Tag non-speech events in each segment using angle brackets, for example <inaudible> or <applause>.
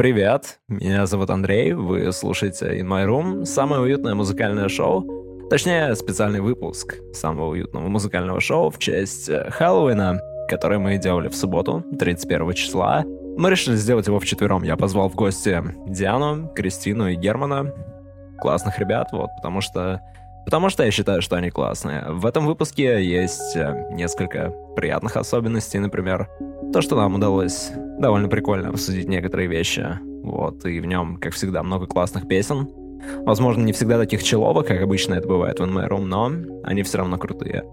Привет, меня зовут Андрей, вы слушаете In My Room, самое уютное музыкальное шоу, точнее, специальный выпуск самого уютного музыкального шоу в честь э, Хэллоуина, который мы делали в субботу, 31 числа. Мы решили сделать его вчетвером. Я позвал в гости Диану, Кристину и Германа. Классных ребят, вот, потому что Потому что я считаю, что они классные. В этом выпуске есть э, несколько приятных особенностей, например, то, что нам удалось довольно прикольно обсудить некоторые вещи. Вот, и в нем, как всегда, много классных песен. Возможно, не всегда таких человок, как обычно это бывает в In My Room, но они все равно крутые.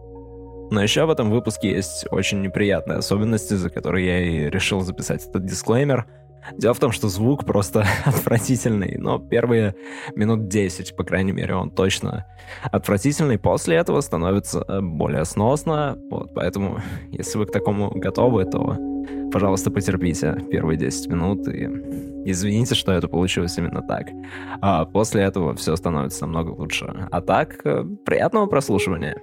Но еще в этом выпуске есть очень неприятные особенности, за которые я и решил записать этот дисклеймер — Дело в том, что звук просто <laughs> отвратительный, но первые минут 10, по крайней мере, он точно отвратительный. После этого становится э, более сносно, вот, поэтому, <laughs> если вы к такому готовы, то, пожалуйста, потерпите первые 10 минут и извините, что это получилось именно так. А после этого все становится намного лучше. А так, э, приятного прослушивания.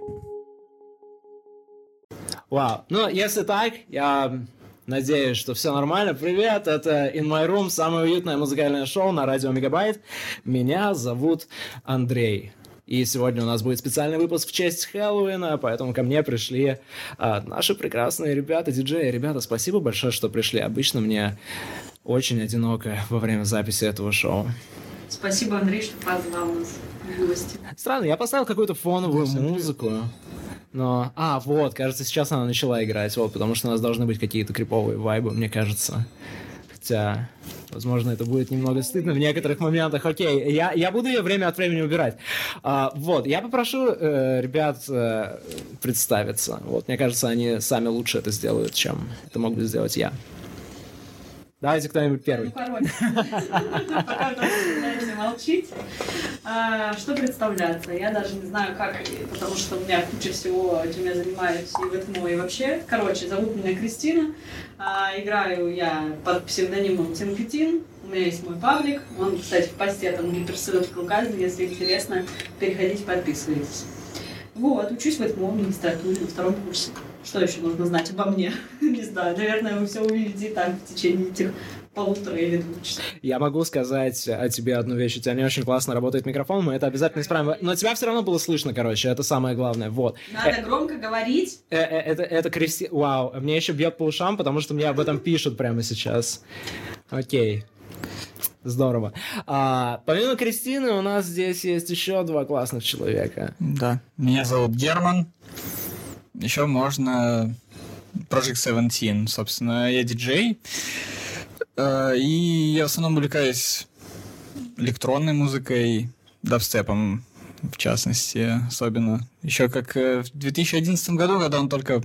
Вау. Ну, если так, я Надеюсь, что все нормально. Привет, это In My Room, самое уютное музыкальное шоу на радио Мегабайт. Меня зовут Андрей. И сегодня у нас будет специальный выпуск в честь Хэллоуина, поэтому ко мне пришли а, наши прекрасные ребята, диджеи. Ребята, спасибо большое, что пришли. Обычно мне очень одиноко во время записи этого шоу. Спасибо, Андрей, что позвал нас в гости. Странно, я поставил какую-то фоновую музыку. Но, а, вот, кажется, сейчас она начала играть, вот, потому что у нас должны быть какие-то криповые вайбы, мне кажется. Хотя, возможно, это будет немного стыдно в некоторых моментах. Окей, я, я буду ее время от времени убирать. А, вот, я попрошу э, ребят э, представиться. Вот, мне кажется, они сами лучше это сделают, чем это мог бы сделать я. Давайте кто-нибудь первый. Ну, <laughs> Пока пытаемся молчить. А, что представляться? Я даже не знаю, как, потому что у меня куча всего, чем я занимаюсь и в этом, и вообще. Короче, зовут меня Кристина. А, играю я под псевдонимом Тимкетин. У меня есть мой паблик. Он, кстати, в посте там гиперссылочка указан. Если интересно, переходите, подписывайтесь. Вот, учусь в этом магистратуре на втором курсе. Что еще нужно знать обо мне? <laughs> Не знаю, наверное, вы все увидите и так в течение этих полутора или двух часов. Я могу сказать о тебе одну вещь. У тебя не очень классно работает микрофон, мы это обязательно исправим. Но тебя все равно было слышно, короче, это самое главное. Вот. Надо э, громко говорить. Э, э, это, это Кристи... Вау, мне еще бьет по ушам, потому что мне об этом пишут прямо сейчас. Окей. Здорово. А, помимо Кристины у нас здесь есть еще два классных человека. Да. Меня зовут Герман. Еще можно Project 17, собственно, я диджей. Э, и я в основном увлекаюсь электронной музыкой, дабстепом, в частности, особенно. Еще как э, в 2011 году, когда он только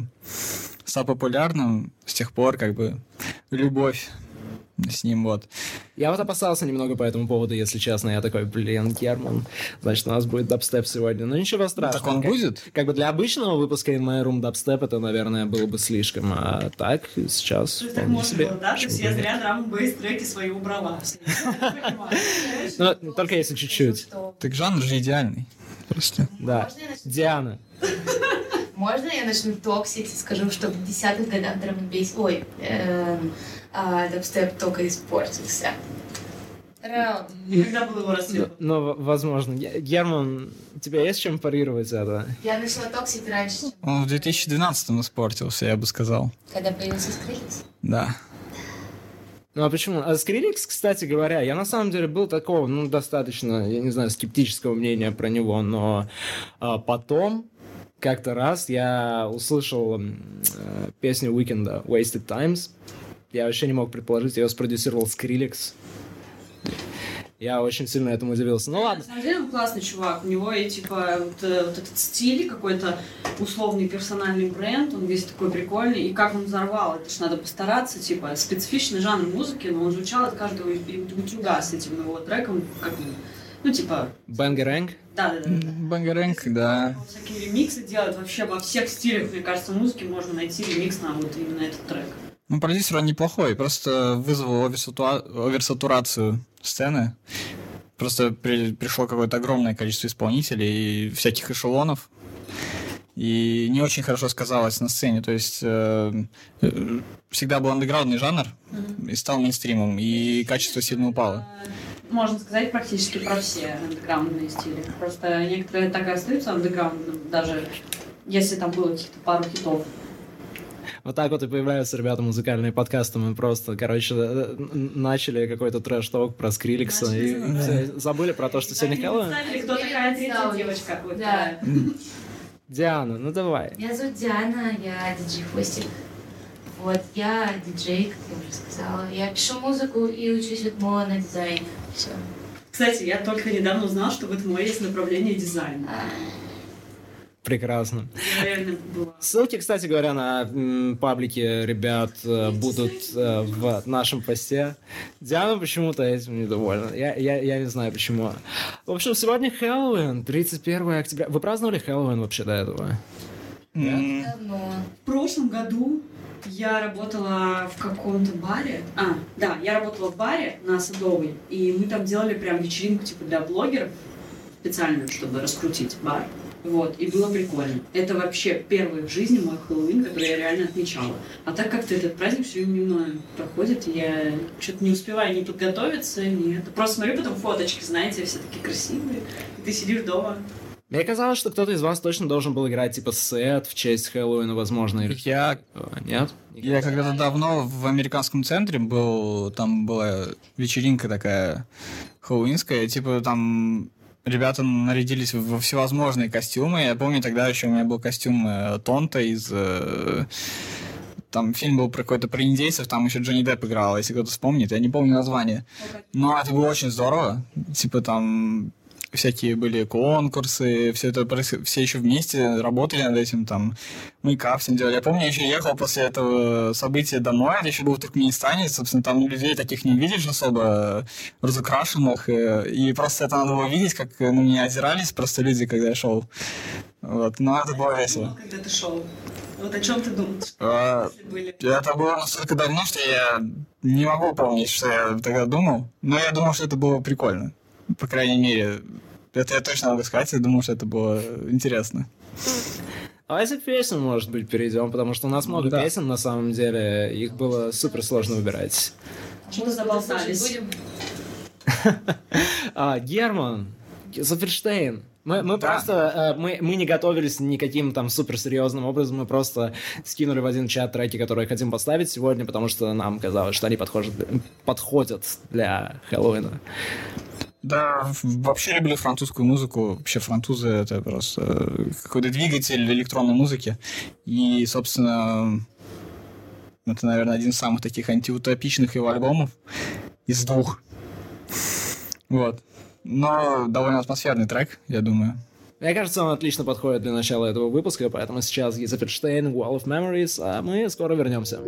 стал популярным, с тех пор как бы любовь с ним, вот. Я вот опасался немного по этому поводу, если честно. Я такой, блин, Герман, значит, у нас будет дабстеп сегодня. Но ничего страшного. Так он как, будет? Как бы для обычного выпуска In My Room дабстеп это, наверное, было бы слишком. А так, сейчас так можно себе. было, да? То есть я зря драм бейс треки свои убрала. <laughs> Ну, только если чуть-чуть. Так жанр же идеальный. Просто. Да. Диана. Можно я начну токсить и скажу, что в десятых годах драм бейс... Ой, эм, а дабстеп только испортился. Раунд. Когда был его расцвет? Ну, возможно. Герман, у тебя есть чем парировать это? Я начала токсить раньше. Он в 2012-м испортился, я бы сказал. Когда появился Скриллекс? Да. Ну а почему? А Скриликс, кстати говоря, я на самом деле был такого, ну, достаточно, я не знаю, скептического мнения про него, но а, потом как-то раз я услышал э, песню Уикенда Wasted Times, я вообще не мог предположить, я его спродюсировал Skrillex. Я очень сильно этому удивился. Ну ладно. На самом деле он классный чувак. У него и типа вот, э, вот этот стиль, какой-то условный персональный бренд, он весь такой прикольный. И как он взорвал, это ж надо постараться, типа, специфичный жанр музыки, но он звучал от каждого утюга с этим его треком, как ну, типа... Бангерэнг? Да, да, да. Бангерэнг, да. Всякие ремиксы делают вообще во всех стилях, мне кажется, музыки можно найти ремикс на вот именно этот трек. Ну, продюсер он неплохой, просто вызвал оверсатуа... оверсатурацию сцены. Просто при... пришло какое-то огромное количество исполнителей и всяких эшелонов. и не очень хорошо сказалось на сцене. То есть э, э, всегда был андеграундный жанр и стал мейнстримом, и качество сильно упало. Можно сказать практически про все андеграундные стили. Просто некоторые так и остаются андеграундным, даже если там было каких-то пару хитов. Вот так вот и появляются, ребята, музыкальные подкасты. Мы просто, короче, э, начали какой-то трэш-ток про Скриликса и всё, забыли про то, что сегодня Хэллоуин. кто такая третья девочка. Да. Диана, ну давай. Меня зовут Диана, я диджей Хвостик. Вот, я диджей, как я уже сказала. Я пишу музыку и учусь в МО на дизайне. Все. Кстати, я только недавно узнала, что в этом есть направление дизайна. Я реально была. Ссылки, кстати говоря, на м, паблики ребят э, будут э, в нашем посте. Диана почему-то этим недовольна. Я, я, я не знаю почему. В общем, сегодня Хэллоуин, 31 октября. Вы праздновали Хэллоуин вообще до этого? Давно. В прошлом году я работала в каком-то баре. А, да, я работала в баре на Садовой, и мы там делали прям вечеринку типа для блогеров специальную, чтобы раскрутить бар. Вот, и было прикольно. Это вообще первый в жизни мой Хэллоуин, который я реально отмечала. А так как-то этот праздник все время мимо проходит, я что-то не успеваю ни подготовиться, ни это. Просто смотрю потом фоточки, знаете, все такие красивые, и ты сидишь дома. Мне казалось, что кто-то из вас точно должен был играть типа сет в честь Хэллоуина, возможно, или... Я Нет? Я когда-то давно в американском центре был, там была вечеринка такая хэллоуинская, типа там ребята нарядились во всевозможные костюмы. Я помню, тогда еще у меня был костюм э, Тонта из... э, там фильм был про какой-то про индейцев, там еще Джонни Депп играл, если кто-то вспомнит. Я не помню название. Но это было очень здорово. Типа там всякие были конкурсы, все это все еще вместе работали над этим, там, мейкап всем делали. Я помню, я еще ехал после этого события домой, это еще был в Туркменистане, собственно, там людей таких не видишь особо, разукрашенных, э, и просто это надо было видеть, как на меня озирались просто люди, когда я шел. Вот, но это было весело. Когда ты шел. Вот о чем ты думал? А, были Это было настолько давно, что я не могу помнить, что я тогда думал, но я думал, что это было прикольно. По крайней мере, это я точно могу сказать, я думал, что это было интересно. Давайте песню, может быть, перейдем, потому что у нас много Да. песен, на самом деле. Их было супер сложно выбирать. Что-то заболтались. А, Герман, Заферштейн. Мы, мы Да. просто, э, мы, мы не готовились никаким там суперсерьезным образом, мы просто скинули в один чат треки, которые хотим поставить сегодня, потому что нам казалось, что они подходят, подходят для Хэллоуина. Да, вообще люблю французскую музыку. Вообще французы это просто э, какой-то двигатель электронной музыки. И, собственно, это, наверное, один из самых таких антиутопичных его альбомов из двух. Вот. Но довольно атмосферный трек, я думаю. Мне кажется, он отлично подходит для начала этого выпуска, поэтому сейчас Заферштейн, Wall of Memories, а мы скоро вернемся.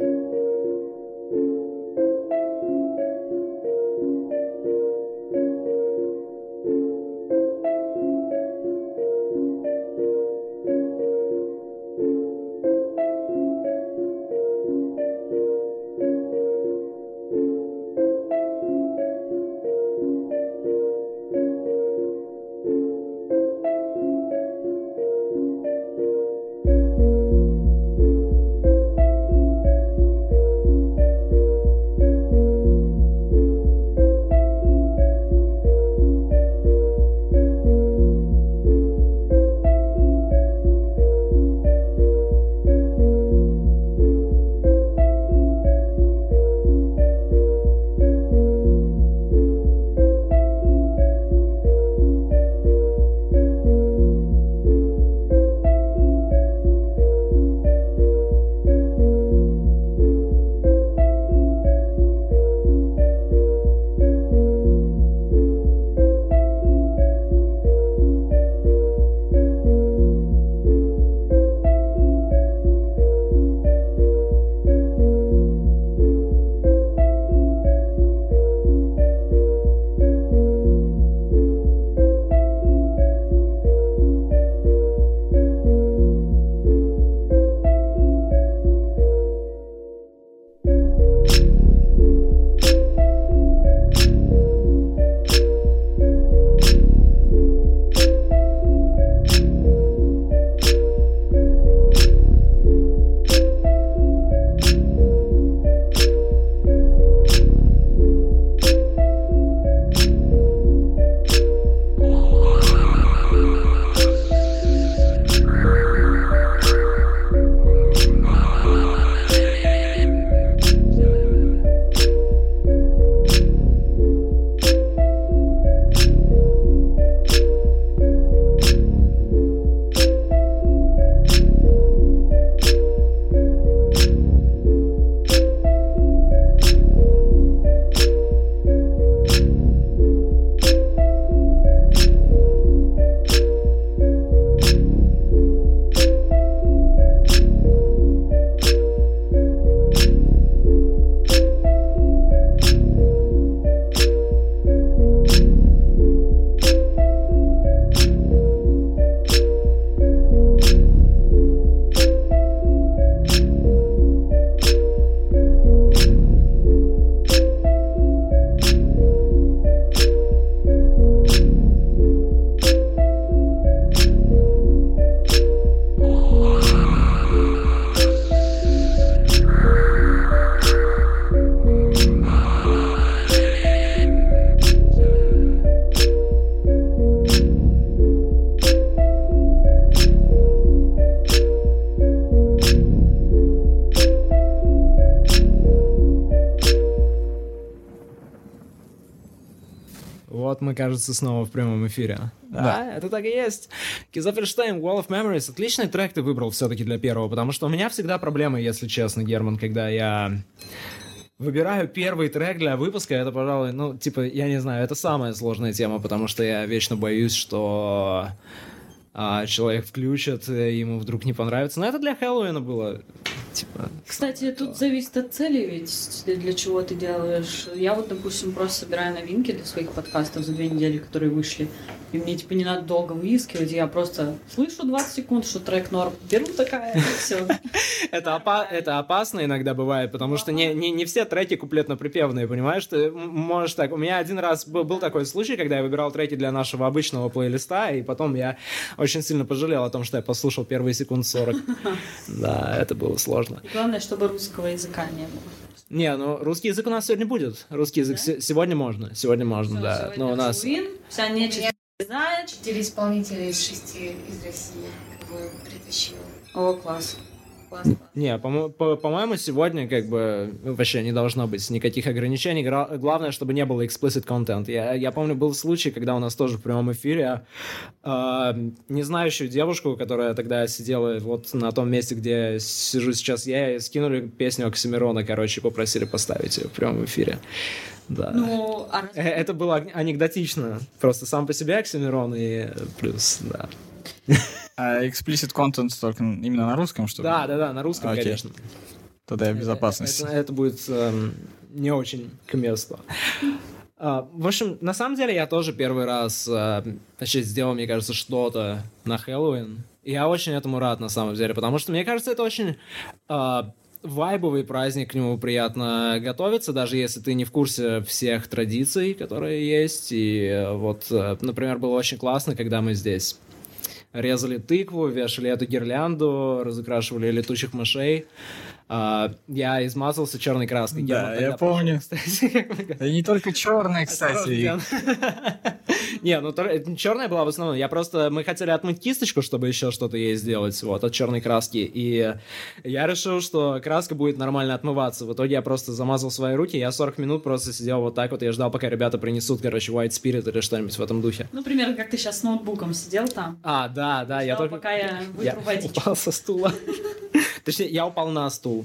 Кажется, снова в прямом эфире. Да, Да. это так и есть. Кизоферштейн, Wall of Memories. Отличный трек ты выбрал все-таки для первого, потому что у меня всегда проблемы, если честно, Герман, когда я выбираю первый трек для выпуска. Это, пожалуй, ну, типа, я не знаю, это самая сложная тема, потому что я вечно боюсь, что а, человек включит, ему вдруг не понравится. Но это для Хэллоуина было, типа... Кстати, тут зависит от цели, ведь для, для чего ты делаешь. Я вот, допустим, просто собираю новинки для своих подкастов за две недели, которые вышли. И мне, типа, не надо долго выискивать. Я просто слышу 20 секунд, что трек норм. Беру такая, и все. <laughs> Это, опа- это опасно иногда бывает, потому что не, не, не все треки куплетно-припевные, понимаешь? Ты можешь так... У меня один раз был, был такой случай, когда я выбирал треки для нашего обычного плейлиста, и потом я очень сильно пожалел о том, что я послушал первые секунд 40. <laughs> Да, это было сложно. И главное, чтобы русского языка не было. Не, ну русский язык у нас сегодня будет. Русский язык се- сегодня можно. Сегодня можно, Всё, да. сегодня Но у нас... Вся нечисть знает. Четыре исполнителя из шести из России как бы притащил. О, класс. Не, по- по- по-моему, сегодня как бы ну, вообще не должно быть никаких ограничений. Гра- Главное, чтобы не было explicit content. Я, я помню, был случай, когда у нас тоже в прямом эфире э, незнающую девушку, которая тогда сидела вот на том месте, где сижу сейчас я, и скинули песню Оксимирона, короче, попросили поставить ее в прямом эфире. Да. Ну, а Э, Это было анекдотично. Просто сам по себе Оксимирон и плюс, да. А explicit content только именно на русском, что ли? Да, да, да, на русском, Окей. конечно. Тогда я в безопасности. Это, это будет эм, не очень к месту. А, в общем, на самом деле я тоже первый раз э, вообще сделал, мне кажется, что-то на Хэллоуин. И я очень этому рад, на самом деле, потому что, мне кажется, это очень э, вайбовый праздник, к нему приятно готовиться, даже если ты не в курсе всех традиций, которые есть. И э, вот, э, например, было очень классно, когда мы здесь резали тыкву, вешали эту гирлянду, разукрашивали летучих мышей. А, я измазался черной краской. Да, я тогда помню. кстати, Да и не только черные, кстати. Не, ну черная была в основном. Я просто мы хотели отмыть кисточку, чтобы еще что-то ей сделать, вот от черной краски. И я решил, что краска будет нормально отмываться. В итоге я просто замазал свои руки. Я 40 минут просто сидел вот так вот. Я ждал, пока ребята принесут, короче, White Spirit или что-нибудь в этом духе. ну, примерно, как ты сейчас с ноутбуком сидел там. А, да, да, я только... пока я Я вытру водичку. упал со стула. <laughs> Точнее, я упал на стул.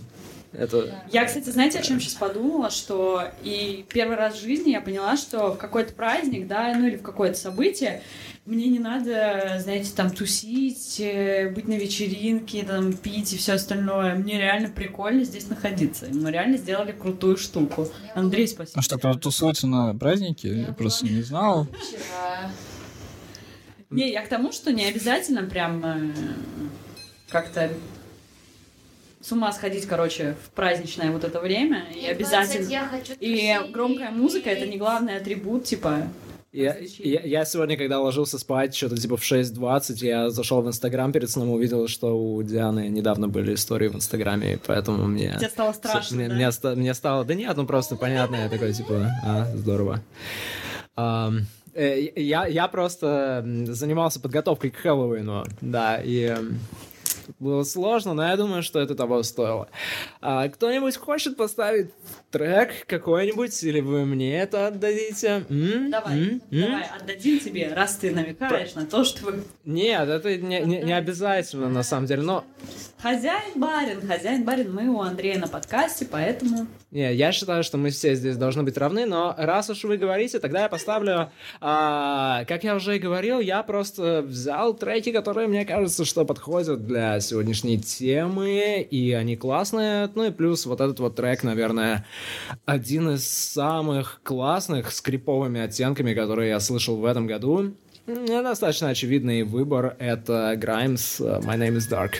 Это... Я, кстати, знаете, о чем сейчас подумала, что и первый раз в жизни я поняла, что в какой-то праздник, да, ну или в какое-то событие мне не надо, знаете, там тусить, э, быть на вечеринке, там пить и все остальное. Мне реально прикольно здесь находиться. Мы реально сделали крутую штуку. Андрей, спасибо. А что, кто-то тусуется на празднике? Я просто не знал. Вчера. Не, я к тому, что не обязательно прям э, как-то с ума сходить, короче, в праздничное вот это время. И 20, обязательно. я хочу И громкая музыка это не главный атрибут, типа. Я, я, я сегодня, когда ложился спать, что-то типа в 6.20, я зашел в Инстаграм перед сном, увидел, что у Дианы недавно были истории в Инстаграме, и поэтому мне... Тебе стало страшно, мне, да? мне мне стало... Да нет, ну просто понятно, я такой, типа, а, здорово. Э, я, я просто занимался подготовкой к Хэллоуину, да, и было сложно, но я думаю, что это того стоило. А, кто-нибудь хочет поставить трек какой-нибудь, или вы мне это отдадите? М? Давай, М? Давай, отдадим тебе, раз ты намекаешь на то, что вы Нет, это не, не, не обязательно, на самом деле, но... хозяин-барин, хозяин-барин, мы у Андрея на подкасте, поэтому... Не, я считаю, что мы все здесь должны быть равны, но раз уж вы говорите, тогда я поставлю... а, как я уже и говорил, я просто взял треки, которые, мне кажется, что подходят для сегодняшней темы, и они классные. Ну и плюс вот этот вот трек, наверное, один из самых классных с криповыми оттенками, которые я слышал в этом году. Достаточно очевидный выбор — это Grimes э, «My Name is Dark».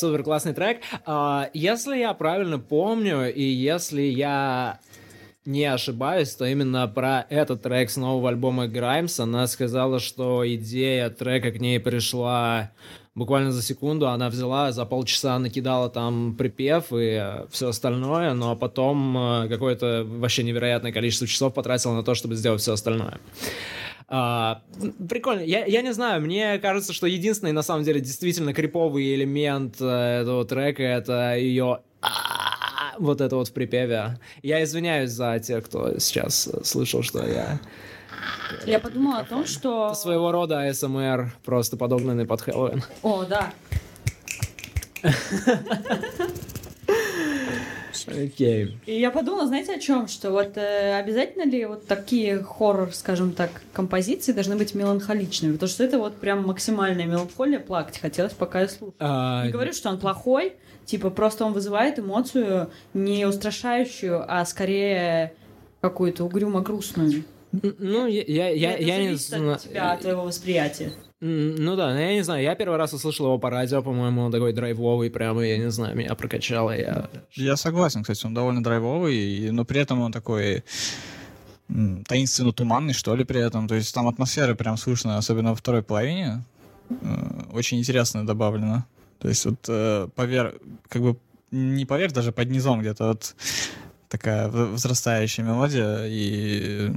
Супер классный трек. А, Если я правильно помню, и если я не ошибаюсь, то именно про этот трек с нового альбома Граймс она сказала, что идея трека к ней пришла буквально за секунду. Она взяла, за полчаса накидала там припев и все остальное, но потом э, какое-то вообще невероятное количество часов потратила на то, чтобы сделать все остальное. А, прикольно. Я, я не знаю, мне кажется, что единственный, на самом деле, действительно криповый элемент э, этого трека — это ее вот это вот в припеве. Я извиняюсь за тех, кто сейчас э, слышал, что я Я подумала о том, что... своего рода АСМР, просто подогнанный под Хэллоуин. О, да. <laughs> Окей. И я подумала, знаете, о чем? Что вот э, обязательно ли вот такие хоррор, скажем так, композиции должны быть меланхоличными? Потому что это вот прям максимальная меланхолия, плакать хотелось, пока я слушаю. А, Не говорю, что он плохой, типа просто он вызывает эмоцию не устрашающую, а скорее какую-то угрюмо-грустную. Ну, я, я, я, я не знаю. от тебя, от твоего восприятия. Ну да, я не знаю, я первый раз услышал его по радио, по-моему, он такой драйвовый, прямо, я не знаю, меня прокачало, я... Я согласен, кстати, он довольно драйвовый, но при этом он такой м, таинственно-туманный, что ли, при этом. То есть там атмосфера прям слышно, особенно во второй половине. Э, Очень интересно добавлено. То есть вот э, поверх, как бы не поверх, даже под низом где-то вот такая возрастающая мелодия, и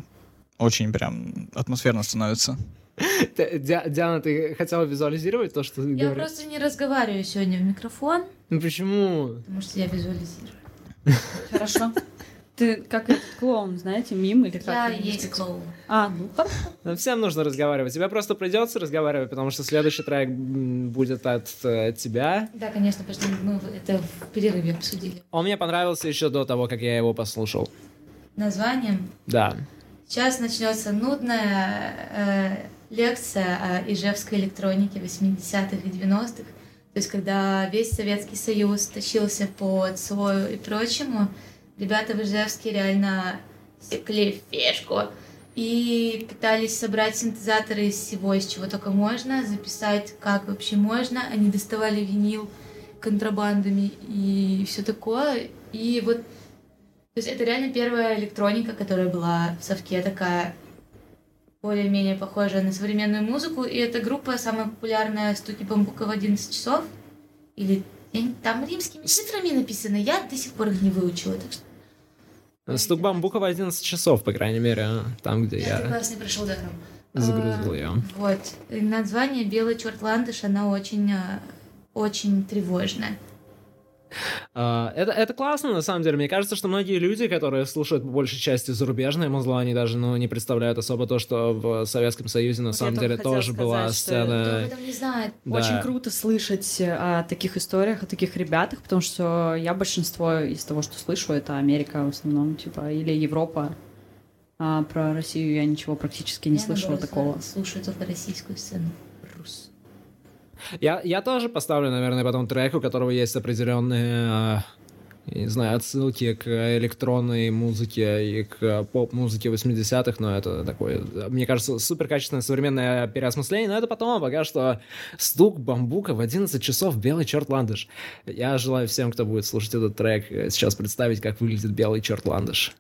очень прям атмосферно становится. <laughs> Диана, ты хотела визуализировать то, что ты Я говоришь? просто не разговариваю сегодня в микрофон, Ну почему? потому что я визуализирую. <laughs> Хорошо. Ты как этот клоун, знаете, мим или как? Я есть клоун. А, ну хорошо. Ну, Всем нужно разговаривать. Тебе просто придется разговаривать, потому что следующий трек будет от э, тебя. Да, конечно, потому что мы это в перерыве обсудили. Он мне понравился еще до того, как я его послушал. Названием Да. Сейчас начнется нудная э, лекция о ижевской электронике 80-х и 90-х. То есть, когда весь Советский Союз тащился по Цою и прочему, ребята в Ижевске реально секли фешку и пытались собрать синтезаторы из всего, из чего только можно, записать как вообще можно. Они доставали винил контрабандами и все такое. И вот то есть это реально первая электроника, которая была в совке такая более-менее похожая на современную музыку. И эта группа самая популярная «Стуки бамбука в 11 часов». Или там римскими цифрами написано. Я до сих пор их не выучила. Так что Стук бамбука в 11 часов, по крайней мере, а, там, где я я классный прошел даром. загрузил ее. Вот. И название «Белый черт ландыш», она очень, а, очень тревожная. А, Это, это классно, на самом деле. Мне кажется, что многие люди, которые слушают по большей части зарубежное музло, они даже ну, не представляют особо то, что в Советском Союзе на Вот самом деле тоже была сказать, что Кто об сцена... этом не знает? Да. Очень круто слышать э, о таких историях, о таких ребятах, потому что я большинство из того, что слышу, это Америка в основном, типа, или Европа. А про Россию я ничего практически не Я, слышала такого. Слушаю только российскую сцену. Я, я тоже поставлю, наверное, потом трек, у которого есть определенные, я не знаю, отсылки к электронной музыке и к поп-музыке 80-х, но это такое, мне кажется, супер качественное современное переосмысление, но это потом, а пока что стук бамбука в 11 часов, белый черт ландыш. Я желаю всем, кто будет слушать этот трек, э, сейчас представить, как выглядит белый черт ландыш.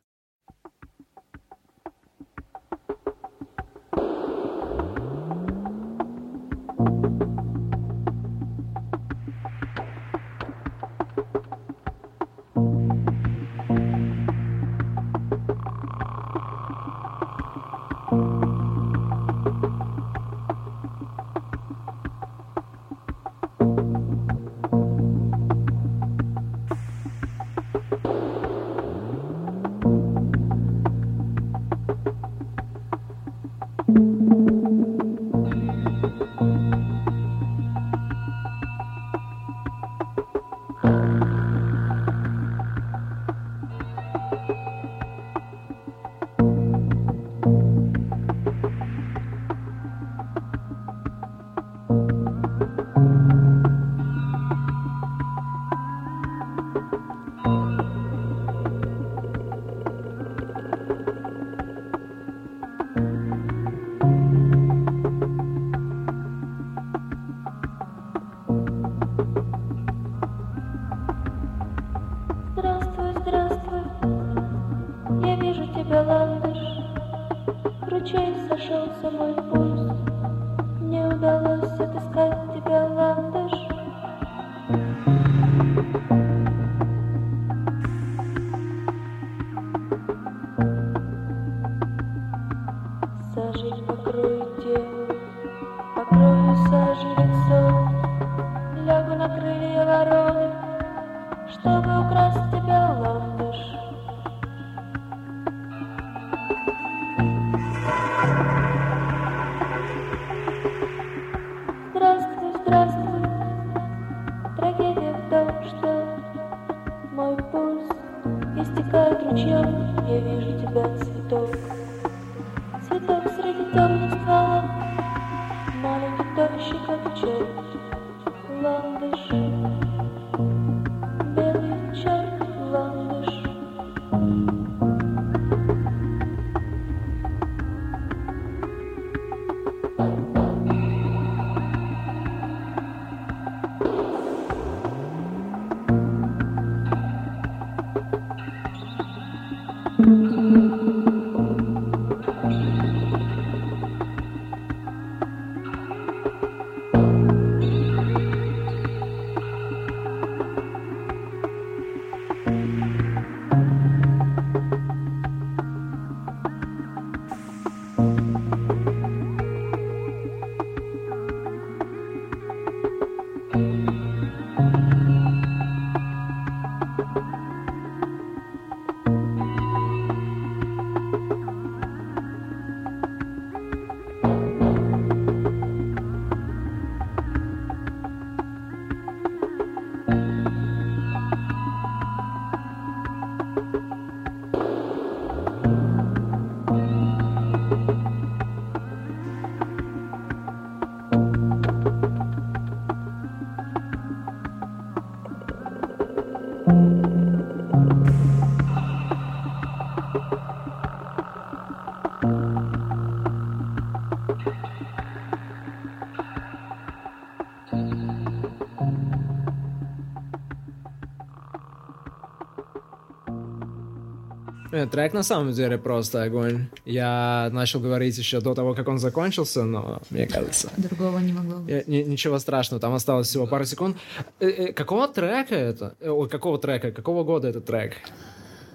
Трек на самом деле просто огонь. Я начал говорить еще до того, как он закончился, но мне кажется... Другого не могло быть. ни- ничего страшного, там осталось всего пару секунд. Э, э, Какого трека это? Э, Ой, какого трека? Какого года этот трек?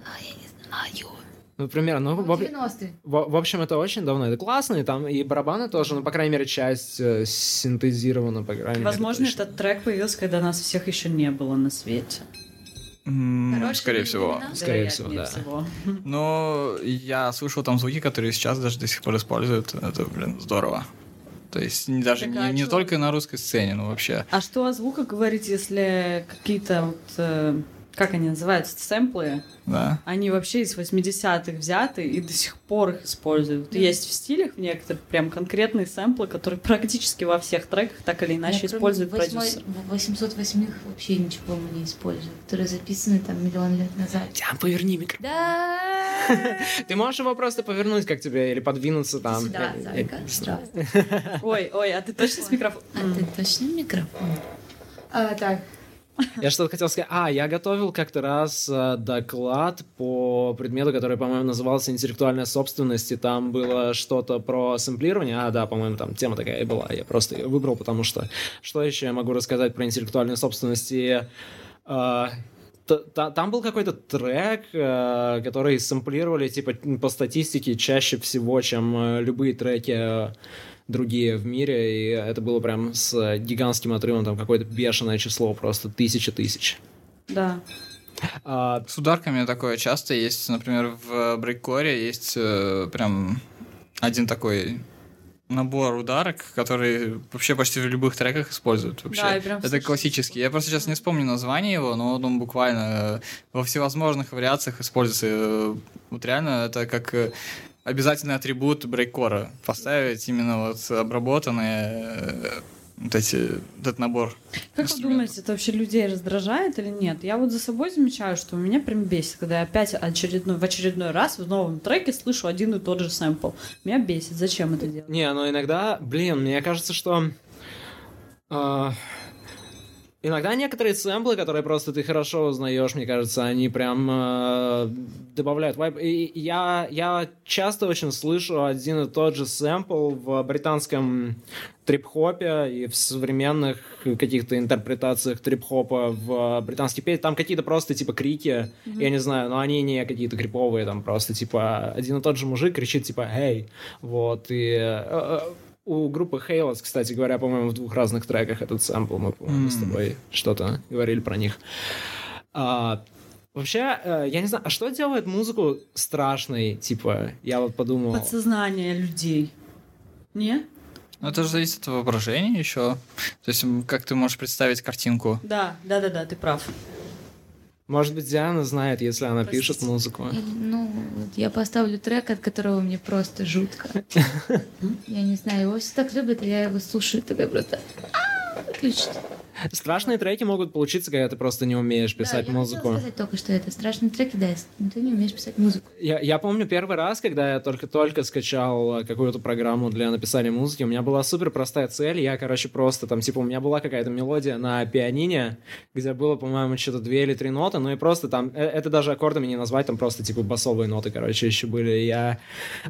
А, я не знаю. Ну, примерно, ну, в, об- 90-е. в- в общем, это очень давно. Это классно, и там и барабаны тоже, ну, по крайней мере, часть э, синтезирована, по крайней мере. Возможно, этот трек появился, когда нас всех еще не было на свете. Хорошие Скорее всего. времена. Скорее всего, Вероятнее да. всего. Но я слышал там звуки, которые сейчас даже до сих пор используют. Это, блин, здорово. То есть не- даже Так, не, а не только на русской сцене, но вообще. А что о звуках говорить, если какие-то вот, э, как они называются, сэмплы, Да. они вообще из 80-х взяты и до сих пор их используют. Есть в стилях в некоторых прям конкретные сэмплы, которые практически во всех треках так или иначе Я кроме используют восьмой- продюсер. 808 вообще ничего мы не используем, которые записаны там миллион лет назад. Тян, поверни микрофон. Да. <laughs> Ты можешь его просто повернуть, как тебе, или подвинуться там. Сюда, зайка. не знаю. Здравствуй. Ой, ой, а ты точно с микрофоном? А ты точно микрофон? А, так. <laughs> Я что-то хотел сказать. А, я готовил как-то раз э, доклад по предмету, который, по-моему, назывался «Интеллектуальная собственность», и там было что-то про сэмплирование. А, да, по-моему, там тема такая и была. Я просто ее выбрал, потому что что еще я могу рассказать про интеллектуальную собственность? И, э, там был какой-то трек, э, который сэмплировали, типа, по статистике чаще всего, чем э, любые треки другие в мире, и это было прям с гигантским отрывом, там какое-то бешеное число, просто тысяча тысяч. Да. А, С ударками такое часто есть. Например, в брейккоре есть э, прям один такой набор ударок, который вообще почти в любых треках используют. Вообще. Да, прям Это классический. Я просто сейчас не вспомню название его, но он буквально во всевозможных вариациях используется. Э, Вот реально это как э, обязательный атрибут брейккора. Поставить именно вот обработанные э, вот эти, вот этот набор. Как вы думаете, это вообще людей раздражает или нет? Я вот за собой замечаю, что у меня прям бесит, когда я опять очередной, в очередной раз в новом треке слышу один и тот же сэмпл. Меня бесит. Зачем это делать? не, но иногда, блин, мне кажется, что... а, Иногда некоторые сэмплы, которые просто ты хорошо узнаешь, мне кажется, они прям э, добавляют вайб. И я, я часто очень слышу один и тот же сэмпл в британском трип-хопе и в современных каких-то интерпретациях трип-хопа в британских песнях. Там какие-то просто типа крики, я не знаю, но они не какие-то криповые, там просто типа один и тот же мужик кричит типа «Эй!» Вот, и... э, э, у группы Halos, кстати говоря, по-моему, в двух разных треках этот сэмпл, мы, по-моему, с тобой что-то говорили про них. А, вообще, э, я не знаю, а что делает музыку страшной? Типа, я вот подумал... Подсознание людей. Не? Ну, это же зависит от воображения еще. То есть, как ты можешь представить картинку? Да, да, да, да, ты прав. Может быть, Диана знает, если она Простите. пишет музыку. Или, Ну, вот я поставлю трек, от которого мне просто жутко. <laughs> Я не знаю, его все так любят, а я его слушаю, такая просто... «А, Выключить. Страшные треки могут получиться, когда ты просто не умеешь писать да, я музыку. хотела сказать только, что это страшные треки, да, если ты не умеешь писать музыку. Я, я помню первый раз, когда я только-только скачал э, какую-то программу для написания музыки, у меня была супер простая цель, я, короче, просто там, типа, у меня была какая-то мелодия на пианине, где было, по-моему, что-то две или три ноты, ну и просто там, э, это даже аккордами не назвать, там просто, типа, басовые ноты, короче, еще были. Я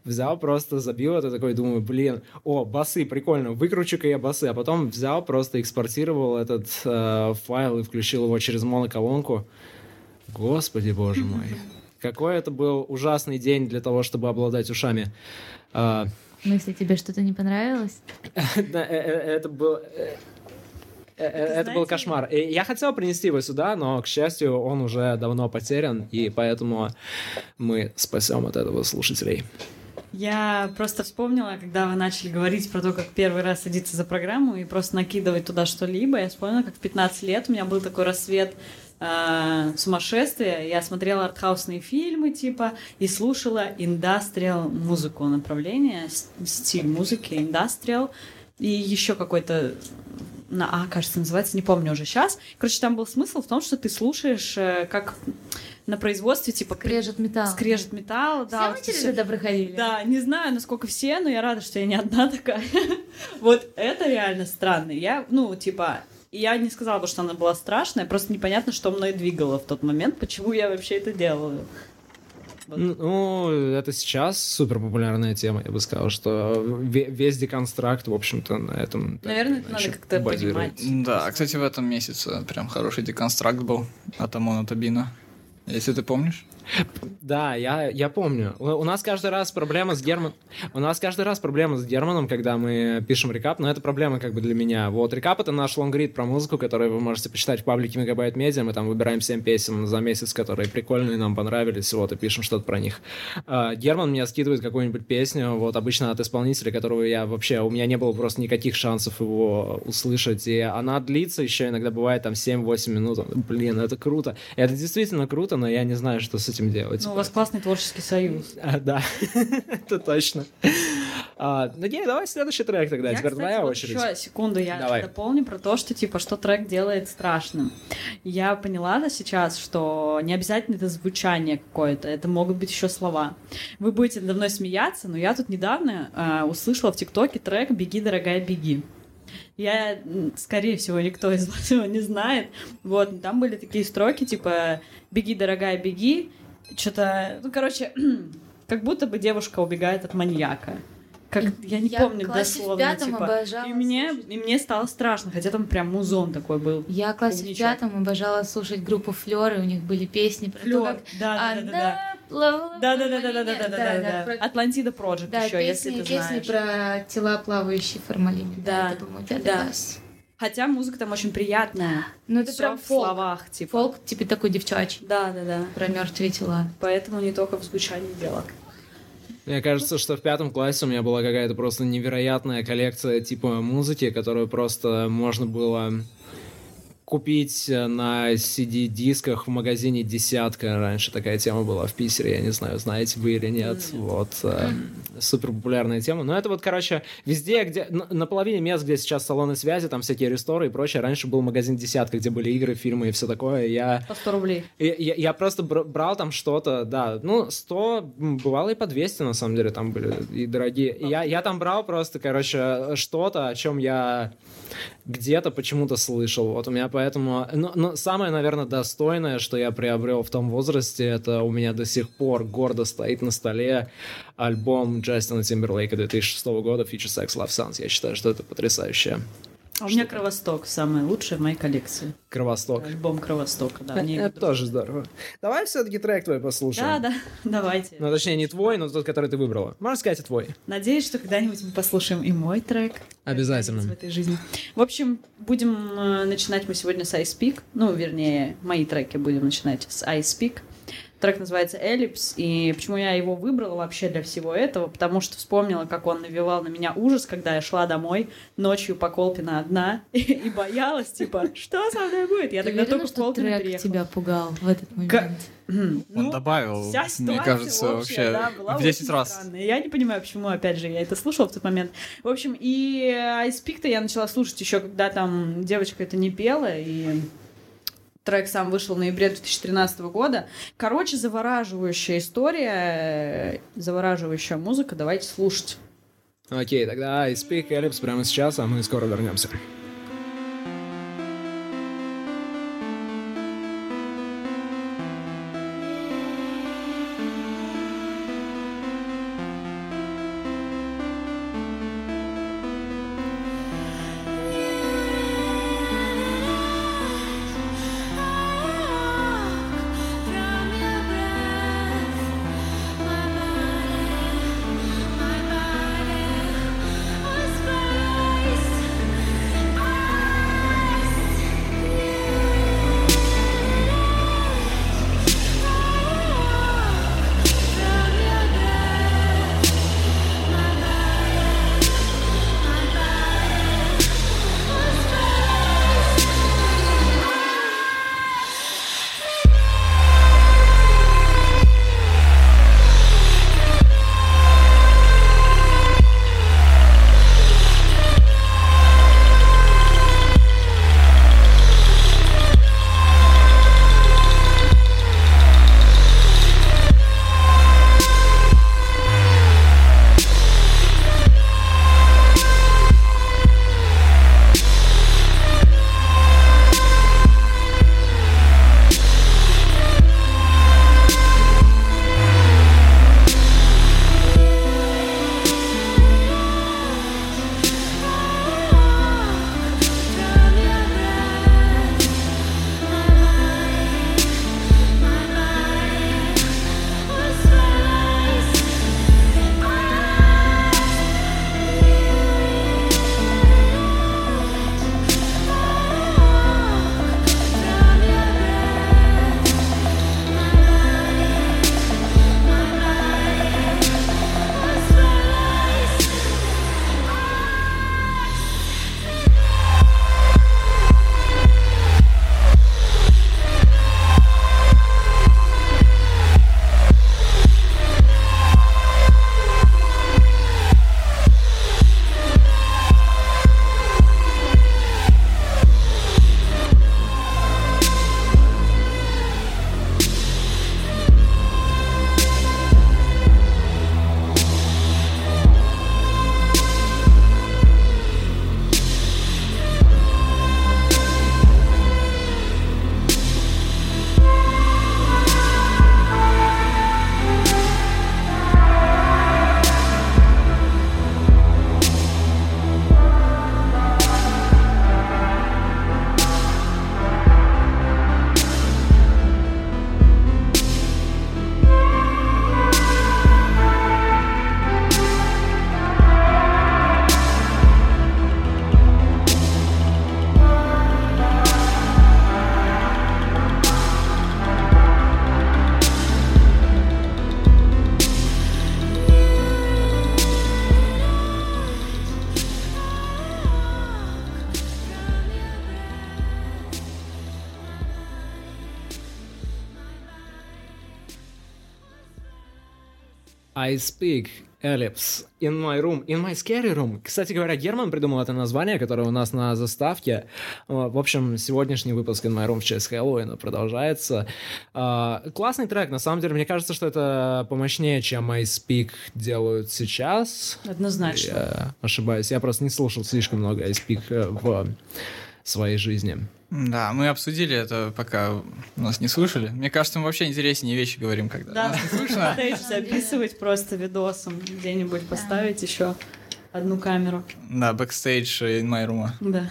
взял, просто забил это, такой, думаю, блин, о, басы, прикольно, выкручу-ка я басы, а потом взял, просто экспортировал этот э, файл и включил его через моноколонку. Господи, боже мой. Какой это был ужасный день для того, чтобы обладать ушами. А, Ну, если тебе что-то не понравилось, <laughs> э, э, Это был... э, э, э, Это был кошмар. Я хотел принести его сюда, но, к счастью, он уже давно потерян, и поэтому мы спасем от этого слушателей. Я просто вспомнила, когда вы начали говорить про то, как первый раз садиться за программу и просто накидывать туда что-либо. Я вспомнила, как в 15 лет у меня был такой рассвет э, сумасшествия. Я смотрела артхаусные фильмы, типа, и слушала индастриал музыку направление, стиль музыки, индастриал. И еще какой-то на А, кажется, называется, не помню уже сейчас. Короче, там был смысл в том, что ты слушаешь, э, как на производстве, типа, скрежет металл. скрежет металл, да, Все вот мы это через это проходили? Да, не знаю, насколько все, но я рада, что я не одна такая. <laughs> Вот это реально странно. Я, ну, типа, я не сказала бы, что она была страшная, просто непонятно, что мной двигало в тот момент, почему я вообще это делаю. Вот. Ну, это сейчас супер популярная тема, я бы сказал, что ве- весь деконстракт, в общем-то, на этом... так Наверное, или это надо как-то понимать. Да, кстати, в этом месяце прям хороший деконстракт был от Амона Табина. Если ты помнишь. Да, я, я помню. У, нас каждый раз проблема с Германом. У нас каждый раз проблема с Германом, когда мы пишем рекап, но это проблема как бы для меня. Вот рекап это наш лонгрид про музыку, который вы можете почитать в паблике Мегабайт Медиа. Мы там выбираем 7 песен за месяц, которые прикольные, нам понравились, вот, и пишем что-то про них. А, Герман мне скидывает какую-нибудь песню, вот, обычно от исполнителя, которого я вообще, у меня не было просто никаких шансов его услышать, и она длится еще иногда бывает там 7-8 минут. Блин, это круто. Это действительно круто, но я не знаю, что с этим делать. Ну, у вас классный творческий союз. А, да, <laughs> это точно. А, ну, Гей, давай следующий трек тогда. Я, Теперь кстати, твоя вот очередь. еще секунду я Давай. дополню про то, что типа что трек делает страшным. Я поняла да, сейчас, что не обязательно это звучание какое-то, это могут быть еще слова. Вы будете надо мной смеяться, но я тут недавно а, услышала в ТикТоке трек "Беги, дорогая, беги". Я, скорее всего, никто из вас его не знает. Вот, там были такие строки, типа «Беги, дорогая, беги». Что-то, ну, короче, <clears throat> как будто бы девушка убегает от маньяка. Как, я не Я помню в в дословно, типа. И мне, слушать. и мне стало страшно, хотя там прям музон такой был. Я в классе в Клубничок. пятом обожала слушать группу Флёры, у них были песни про то, Флёр. как Да, да, да, да. Да, да, да, да, да, да, да, да, да, Атлантида Project еще, если песни, ты песни знаешь. про тела, плавающие в формалине. Да, это, по-моему, пятый да. класс. Хотя музыка там очень приятная. Ну, это Всё прям в фолк. словах, типа. Фолк, типа такой девчачий, Да, да, да. про мертвые тела. Поэтому не только в звучании дело. Мне кажется, что в пятом классе у меня была какая-то просто невероятная коллекция типа музыки, которую просто можно было купить э, на CD-дисках в магазине «Десятка». Раньше такая тема была в Питере, я не знаю, знаете вы или нет. Вот. э, Супер популярная тема. Но это вот, короче, везде, где... На, на половине мест, где сейчас салоны связи, там всякие ресторы и прочее. Раньше был магазин «Десятка», где были игры, фильмы и все такое. Я... По 100 рублей. Я, я- я просто бр- брал там что-то, да, ну, 100, м, бывало и по 200, на самом деле, там были и дорогие. Я, я там брал просто, короче, что-то, о чем я где-то почему-то слышал. Вот у меня поэтому... Но, но самое, наверное, достойное, что я приобрел в том возрасте, это у меня до сих пор гордо стоит на столе альбом Джастина Тимберлейка 2006 года Future Sex Love Sounds. Я считаю, что это потрясающе. А у меня Кровосток самый лучший в моей коллекции. Кровосток. Альбом Кровостока, да. мне Это тоже здорово. Давай все-таки трек твой послушаем. Да, да, <laughs> давайте. Ну, точнее, не твой, но тот, который ты выбрала. Можно сказать, и твой. Надеюсь, что когда-нибудь мы послушаем и мой трек. Обязательно. В этой жизни. В общем, будем э, начинать мы сегодня с Ice Peak. Ну, вернее, мои треки будем начинать с Ice Peak. Трек называется «Эллипс», и почему я его выбрала вообще для всего этого? Потому что вспомнила, как он навевал на меня ужас, когда я шла домой ночью по Колпино одна <laughs> и боялась, типа, что со мной будет? Я Ты тогда уверена, только в что Колпино трек приехала. тебя пугал в этот момент? Он Ну, добавил, вся мне кажется, общая, вообще да, была в 10 очень раз. странная. Я не понимаю, почему, опять же, я это слушала в тот момент. В общем, и Ice Peak-то я начала слушать еще, когда там девочка это не пела, и трек сам вышел в ноябре 2013 года. Короче, завораживающая история, э, завораживающая музыка. Давайте слушать. Окей, тогда I Speak Ellipse прямо сейчас, а мы скоро вернемся. I speak ellipse in my room, in my scary room. Кстати говоря, Герман придумал это название, которое у нас на заставке. Э, В общем, сегодняшний выпуск in my room в честь Хэллоуина продолжается. А, Классный трек, на самом деле, мне кажется, что это помощнее, чем I speak делают сейчас. Однозначно. Я ошибаюсь, я просто не слушал слишком много I speak э, в своей жизни. Да, мы обсудили это, пока нас не слышали. Мне кажется, мы вообще интереснее вещи говорим, когда Да, нас не слышно. <laughs> stage записывать просто видосом, где-нибудь поставить еще одну камеру. Да, backstage in my room. Да.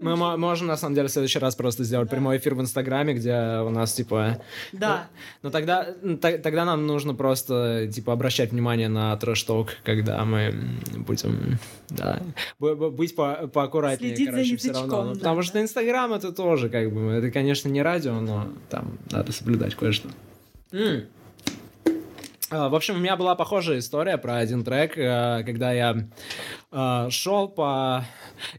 Мы мо- можем, на самом деле, в следующий раз просто сделать прямой эфир в Инстаграме, где у нас, типа... Да. Но тогда, м, т- тогда нам нужно просто, типа, обращать внимание на trash talk, когда мы будем, да, быть по поаккуратнее, Следить за короче, все равно. Ну, да, потому да. что Инстаграм это тоже, как бы, это, конечно, не радио, но там надо соблюдать кое-что. А, В общем, у меня была похожая история про один трек, э, когда я шел по...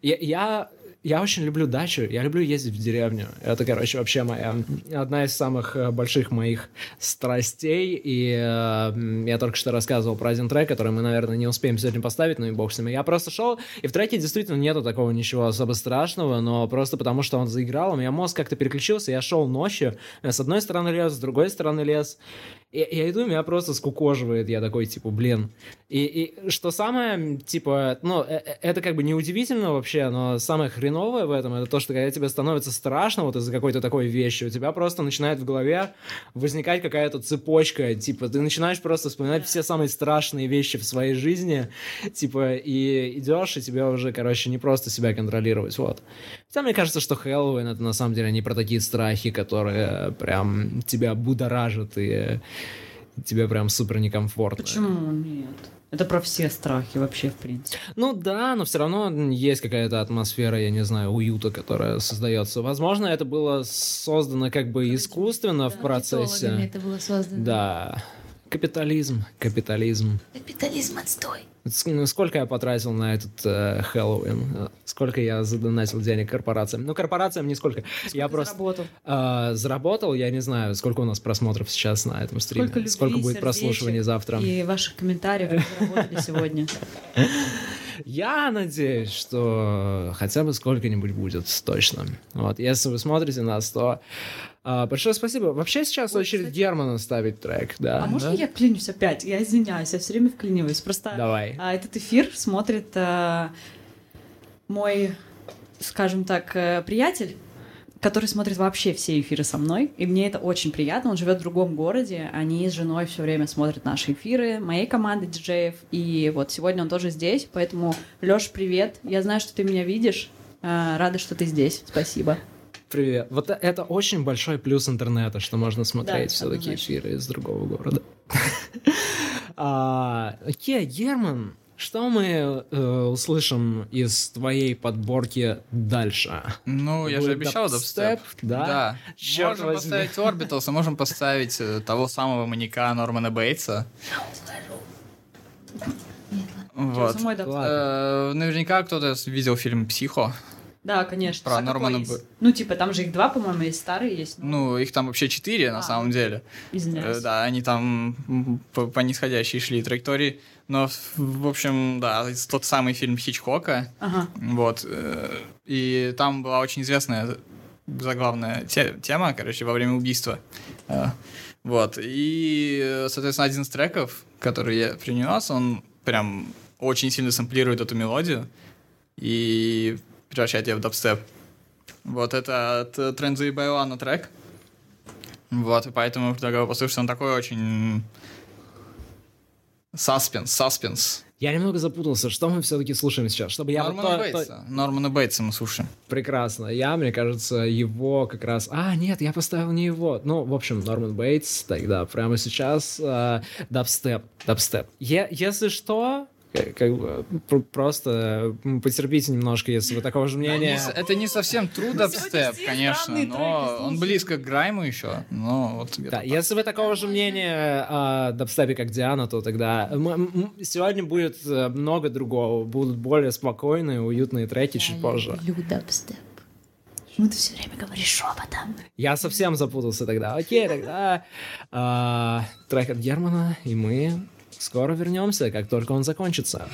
Я, я, я очень люблю дачу, я люблю ездить в деревню. Это, короче, вообще моя одна из самых э, больших моих страстей. И э, я только что рассказывал про один трек, который мы, наверное, не успеем сегодня поставить, но и бог с ним. Я просто шел, и в треке действительно нету такого ничего особо страшного, но просто потому, что он заиграл, у меня мозг как-то переключился, я шел ночью, с одной стороны лес, с другой стороны лес, я, я иду, меня просто скукоживает. Я такой, типа, блин. И, и что самое, типа, ну, э- э- это как бы неудивительно вообще, но самое хреновое в этом, это то, что когда тебе становится страшно вот из-за какой-то такой вещи, у тебя просто начинает в голове возникать какая-то цепочка, типа, ты начинаешь просто вспоминать все самые страшные вещи в своей жизни, типа, и идешь, и тебе уже, короче, не просто себя контролировать, вот. Хотя мне кажется, что Хэллоуин это на самом деле не про такие страхи, которые прям тебя будоражат и тебе прям супер некомфортно. Почему нет? Это про все страхи вообще, в принципе. Ну да, но все равно есть какая-то атмосфера, я не знаю, уюта, которая создается. Возможно, это было создано как бы искусственно в Маркетологами процессе. это было создано. Да. Капитализм, капитализм. Капитализм отстой. Ну, Сколько я потратил на этот э, Хэллоуин? Э, Сколько я задонатил денег корпорациям? Ну, корпорациям нисколько. я просто Заработал. э, заработал, я не знаю, сколько у нас просмотров сейчас на этом стриме. Сколько любви, будет прослушиваний завтра. И ваших комментариев заработали сегодня. <laughs> Я надеюсь, что хотя бы сколько-нибудь будет, точно. Вот, если вы смотрите нас, то а, большое спасибо. Вообще сейчас Ой, очередь кстати. Германа ставить трек, да. А можно я вклинюсь опять? Я извиняюсь, я все время вклиниваюсь. Просто Давай. а, этот эфир смотрит а, мой, скажем так, э, приятель, который смотрит вообще все эфиры со мной, и мне это очень приятно. Он живет в другом городе, они с женой все время смотрят наши эфиры, моей команды диджеев, и вот сегодня он тоже здесь, поэтому, Лёш, привет, я знаю, что ты меня видишь, А, рада, что ты здесь, спасибо. Привет. Вот э- это очень большой плюс интернета, что можно смотреть Да, все-таки однозначно. эфиры из другого города. <laughs> А, Окей, Герман, что мы э, услышим из твоей подборки дальше? Ну, я же обещал дабстеп, да? Да. Чёрт можем возьми. поставить Orbitals, а можем поставить э, того самого маньяка Нормана Бейтса. Вот. Наверняка кто-то видел фильм «Психо». Да, конечно. Про Нормана? Б- Ну, типа, там же их два, по-моему, есть старые, есть. Ну, их там вообще четыре, на А. самом деле. извиняюсь. Э, Да, они там по, по нисходящей шли траектории. Но, в- общем, да, тот самый фильм Хичкока. Ага. Вот. э, И там была очень известная заглавная те- тема, короче, во время убийства. Э, Вот. И, соответственно, один из треков, который я принес, он прям очень сильно сэмплирует эту мелодию и превращает ее в дабстеп. Вот это от э, Тренза и Байлана трек. Вот, и поэтому предлагаю послушать. Он такой очень... Саспенс, саспенс. Я немного запутался, что мы все-таки слушаем сейчас, чтобы я... Нормана то- то- Бейтса. Нормана Бейтса мы слушаем. Прекрасно. Я, мне кажется, его как раз... А, нет, я поставил не его. Ну, в общем, Норман Бейтс. Тогда прямо сейчас э, дабстеп. Дабстеп. Е- если что, как бы, пр- просто потерпите немножко, если вы такого же мнения. Это не совсем true dubstep, все конечно, но треки он близко к грайму еще. Но вот Да, так. если вы такого же мнения о дабстепе, как Диана, то тогда сегодня будет э, много другого. Будут более спокойные, уютные треки чуть позже. Люблю дабстеп. Почему ты все время говоришь шепотом? Я совсем запутался тогда. Окей, тогда а, трек от Германа, и мы скоро вернемся, как только он закончится.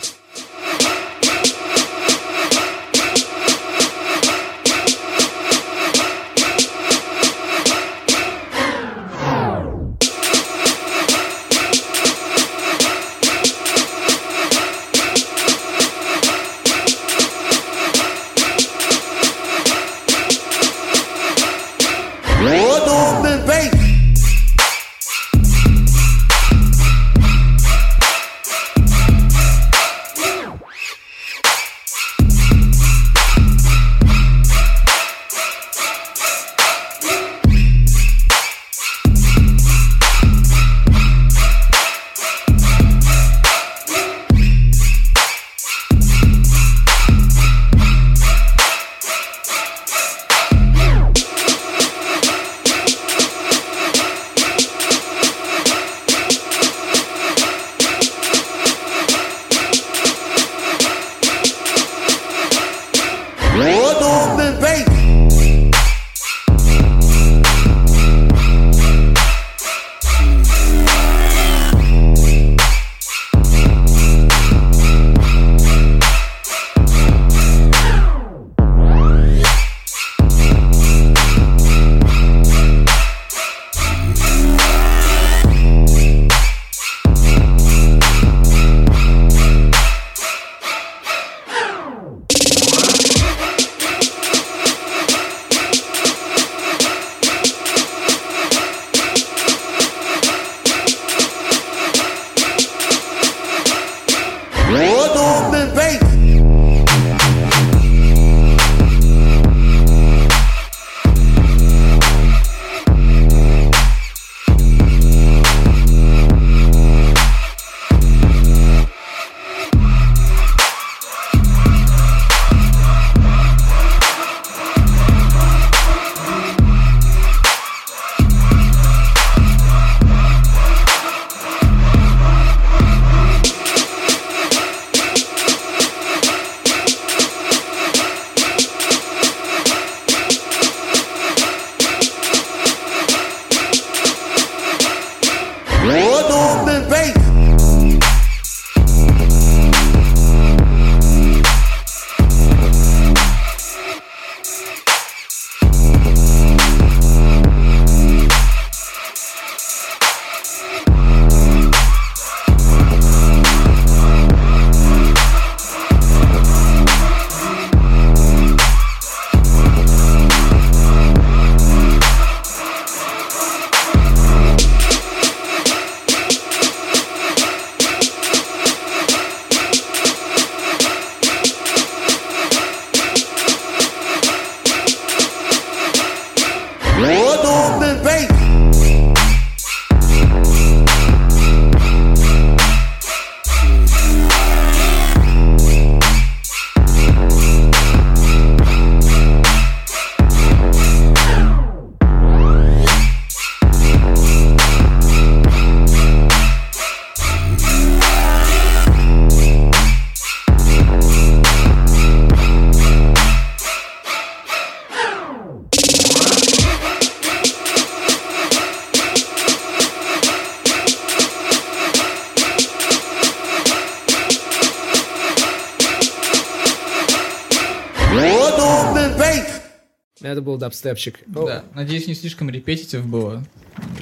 Дабстепчик. Да. Надеюсь, не слишком репетитив было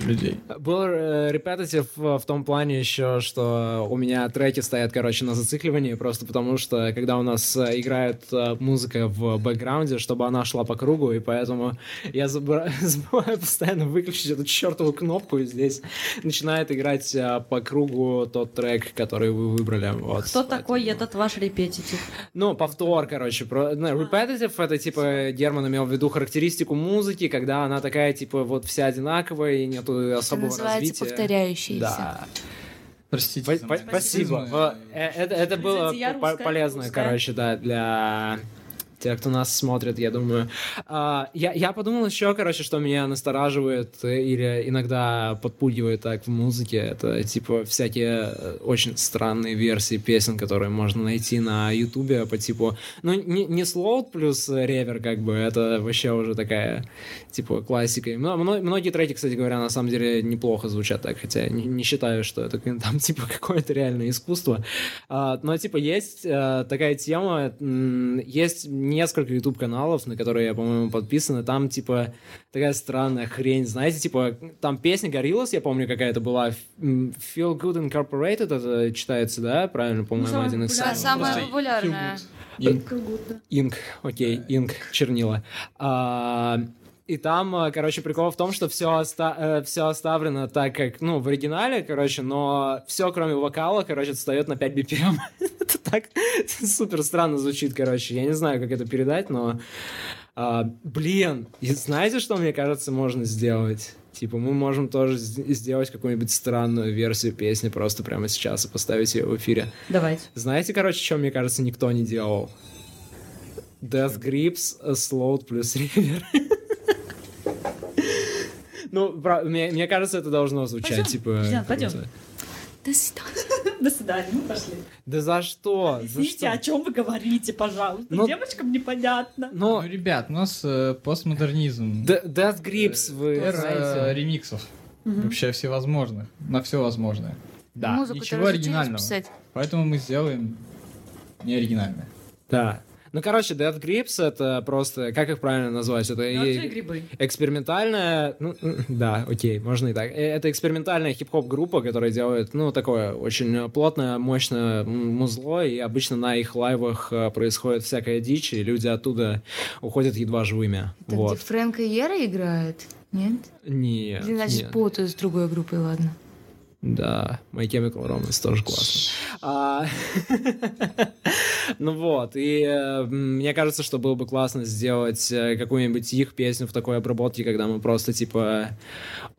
людей. Был э, репетитив в том плане еще, что у меня треки стоят, короче, на зацикливании, просто потому что, когда у нас э, играет э, музыка в бэкграунде, чтобы она шла по кругу, и поэтому я забыра- <laughs> забываю постоянно выключить эту чертову кнопку, и здесь начинает играть э, по кругу тот трек, который вы выбрали. Вот. Кто такой этот ваш репетитив? Ну, повтор, короче. Про... ну, repetitive — это, типа, Герман имел в виду характеристику музыки, когда она такая, типа, вот вся одинаковая, и нету особого называется развития. повторяющиеся. Да. Простите. Англицизмы. Спасибо. Э, Это, это было Кстати, по- полезно, короче, да, для те, кто нас смотрит, я думаю. А, я, я подумал еще, короче, что меня настораживает или иногда подпугивает так в музыке. Это, типа, всякие э, очень странные версии песен, которые можно найти на Ютубе по типу... Ну, не, не слоут плюс ревер, как бы, это вообще уже такая, типа, классика. Мно- мно- многие треки, кстати говоря, на самом деле неплохо звучат так, хотя не, не считаю, что это там, <laughs> типа, какое-то реальное искусство. А, но, типа, есть а, такая тема, есть несколько YouTube-каналов, на которые я, по-моему, подписан, и там, типа, такая странная хрень, знаете, типа, там песня Gorillaz, я помню, какая-то была, Feel Good Incorporated, это читается, да, правильно, по-моему, самая один из популярная. Да, самая популярная. Инк, окей, инк, чернила. А, и там, а, короче, прикол в том, что все, все оставлено так, как, ну, в оригинале, короче, но все, кроме вокала, короче, отстает на 5 BPM. <laughs> это так супер странно звучит, короче. Я не знаю, как это передать, но... а, блин, и знаете, что, мне кажется, можно сделать? Типа, мы можем тоже сделать какую-нибудь странную версию песни просто прямо сейчас и поставить ее в эфире. Давайте. Знаете, короче, что, мне кажется, никто не делал? Death Grips, э, Slowed плюс River. <laughs> Ну, мне, мне кажется, это должно звучать, Пойдем, типа... Пойдем. До свидания. До свидания, мы пошли. Да за что? За что? о чем вы говорите, пожалуйста? Ну- Девочкам непонятно. Ну, Ну, ребят, у нас э, постмодернизм. Д- Death Grips, вы Эра знаете? ремиксов. Вообще всевозможных. На все возможное. Да, Музыку ничего оригинального. писать? Поэтому мы сделаем не оригинальное. да. Ну, короче, Death Grips — это просто... Как их правильно назвать? Это и- Мёртвые грибы. экспериментальная, ну, <laughs> да, окей, можно и так. Э, Это экспериментальная хип-хоп группа, которая делает, ну, такое очень плотное, мощное музло, и обычно на их лайвах э, происходит всякая дичь, и люди оттуда уходят едва живыми. Это вот. где Фрэнк и Ера играют? Нет? Нет, Или, значит, нет. путаю с другой группой, ладно. Да, My Chemical Romance тоже классно. А, <laughs> Ну вот, и мне кажется, что было бы классно сделать э, какую-нибудь их песню в такой обработке, когда мы просто, типа,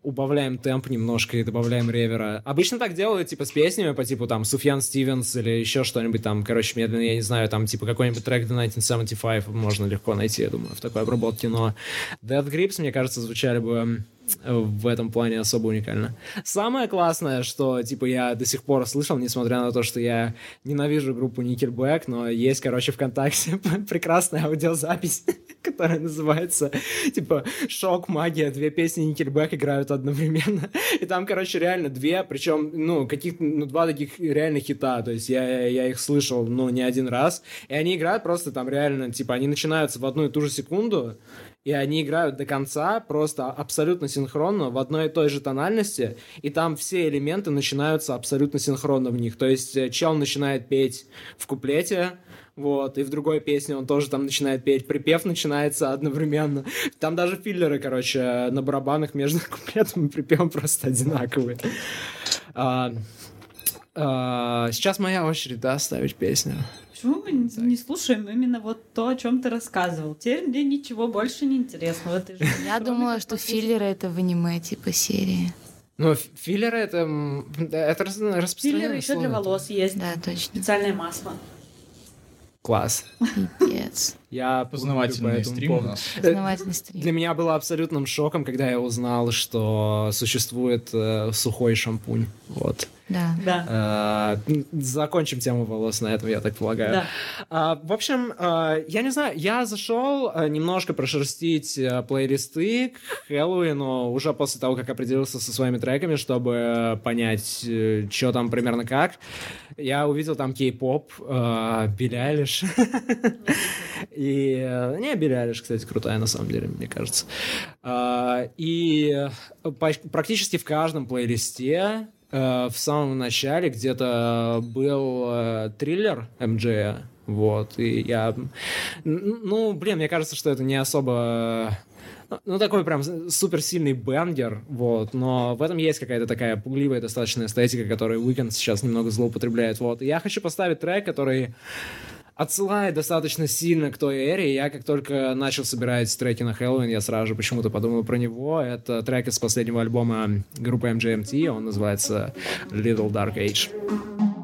убавляем темп немножко и добавляем ревера. Обычно так делают, типа, с песнями по типу, там, Суфьян Стивенс или еще что-нибудь там, короче, медленно, я не знаю, там, типа, какой-нибудь трек The 1975 можно легко найти, я думаю, в такой обработке, но Death Grips, мне кажется, звучали бы в этом плане особо уникально. Самое классное, что, типа, я до сих пор слышал, несмотря на то, что я ненавижу группу Nickelback, но есть, короче, ВКонтакте <laughs> прекрасная аудиозапись, <laughs> которая называется, типа, «Шок, магия», две песни Nickelback играют одновременно. <laughs> И там, короче, реально две, причем, ну, каких ну, два таких реально хита, то есть я, я их слышал, ну, не один раз, и они играют просто там реально, типа, они начинаются в одну и ту же секунду, и они играют до конца просто абсолютно синхронно в одной и той же тональности, и там все элементы начинаются абсолютно синхронно в них. То есть э, чел начинает петь в куплете, вот, и в другой песне он тоже там начинает петь, припев начинается одновременно. <laughs> Там даже филлеры, короче, на барабанах между <laughs> куплетом и припевом просто одинаковые. А, а, сейчас моя очередь, да, ставить песню. Почему мы не, не слушаем именно вот то, о чем ты рассказывал? Теперь мне ничего больше не интересно в этой жизни. <laughs> Я думала, что филлеры это в аниме типа серии. Ну, филлеры это, это рас- распространенное Филлеры еще для волос есть. Да, точно. Специальное масло. Класс. Пипец. Я Познавательный стрим у нас. Познавательный стрим. Для меня было абсолютным шоком, когда я узнал, что существует э, сухой шампунь. Вот. Да. Да. Э, закончим тему волос на этом, я так полагаю. Да. А, в общем, э, я не знаю, я зашел э, немножко прошерстить э, плейлисты к Хэллоуину уже после того, как определился со своими треками, чтобы э, понять, что там примерно как. Я увидел там кей-поп, э, Билли Айлиш. И... э, Не, Билли кстати, крутая на самом деле, мне кажется. А, И э, практически в каждом плейлисте э, в самом начале где-то был триллер МД, вот, и я... Ну, блин, мне кажется, что это не особо... Ну, такой прям суперсильный бенгер, вот, но в этом есть какая-то такая пугливая достаточно эстетика, которую Weekend сейчас немного злоупотребляет, вот. Я хочу поставить трек, который отсылает достаточно сильно к той эре. Я как только начал собирать треки на Хэллоуин, я сразу же почему-то подумал про него. Это трек из последнего альбома группы MGMT, он называется Little Dark Age.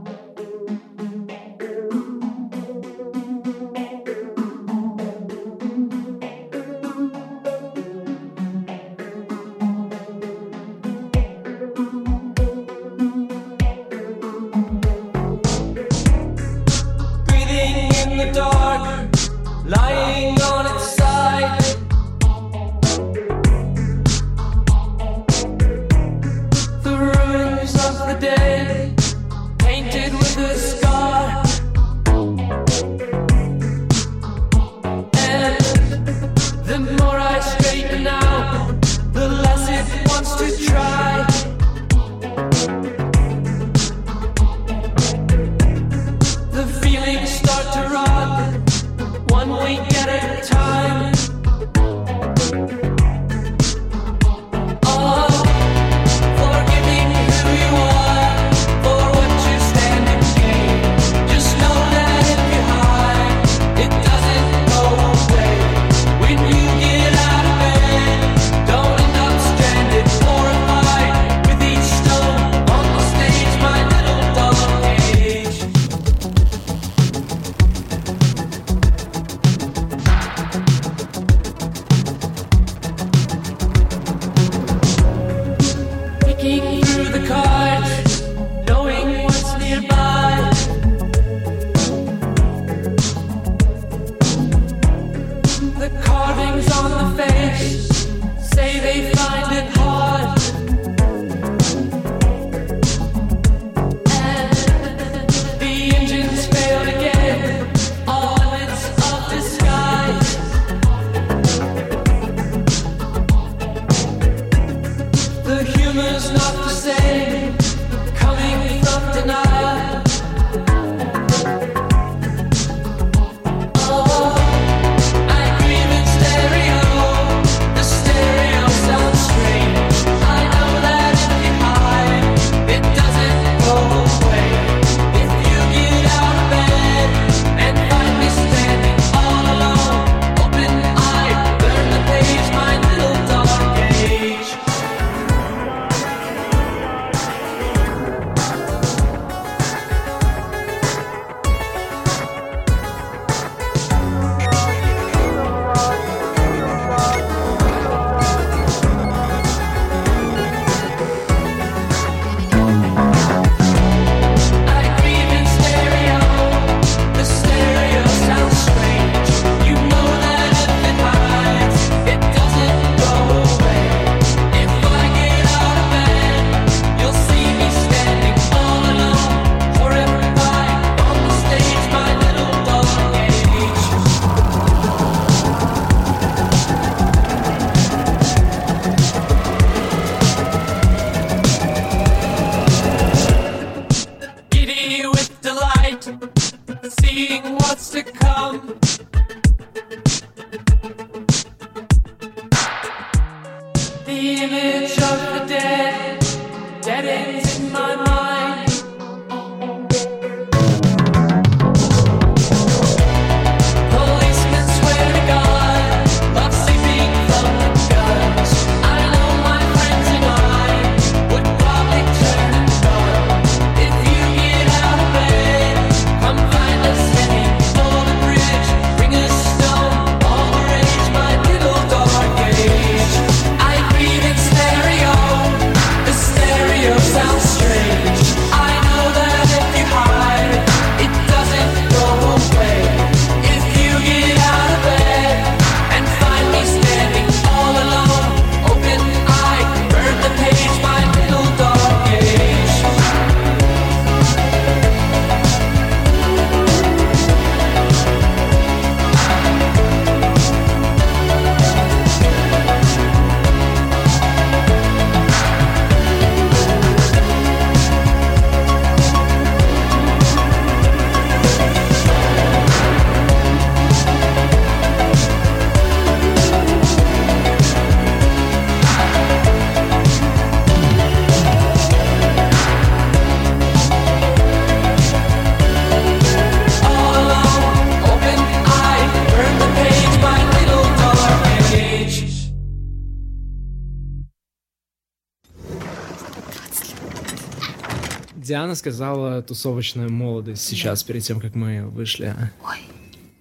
Диана сказала тусовочная молодость сейчас, да. перед тем, как мы вышли а? Ой.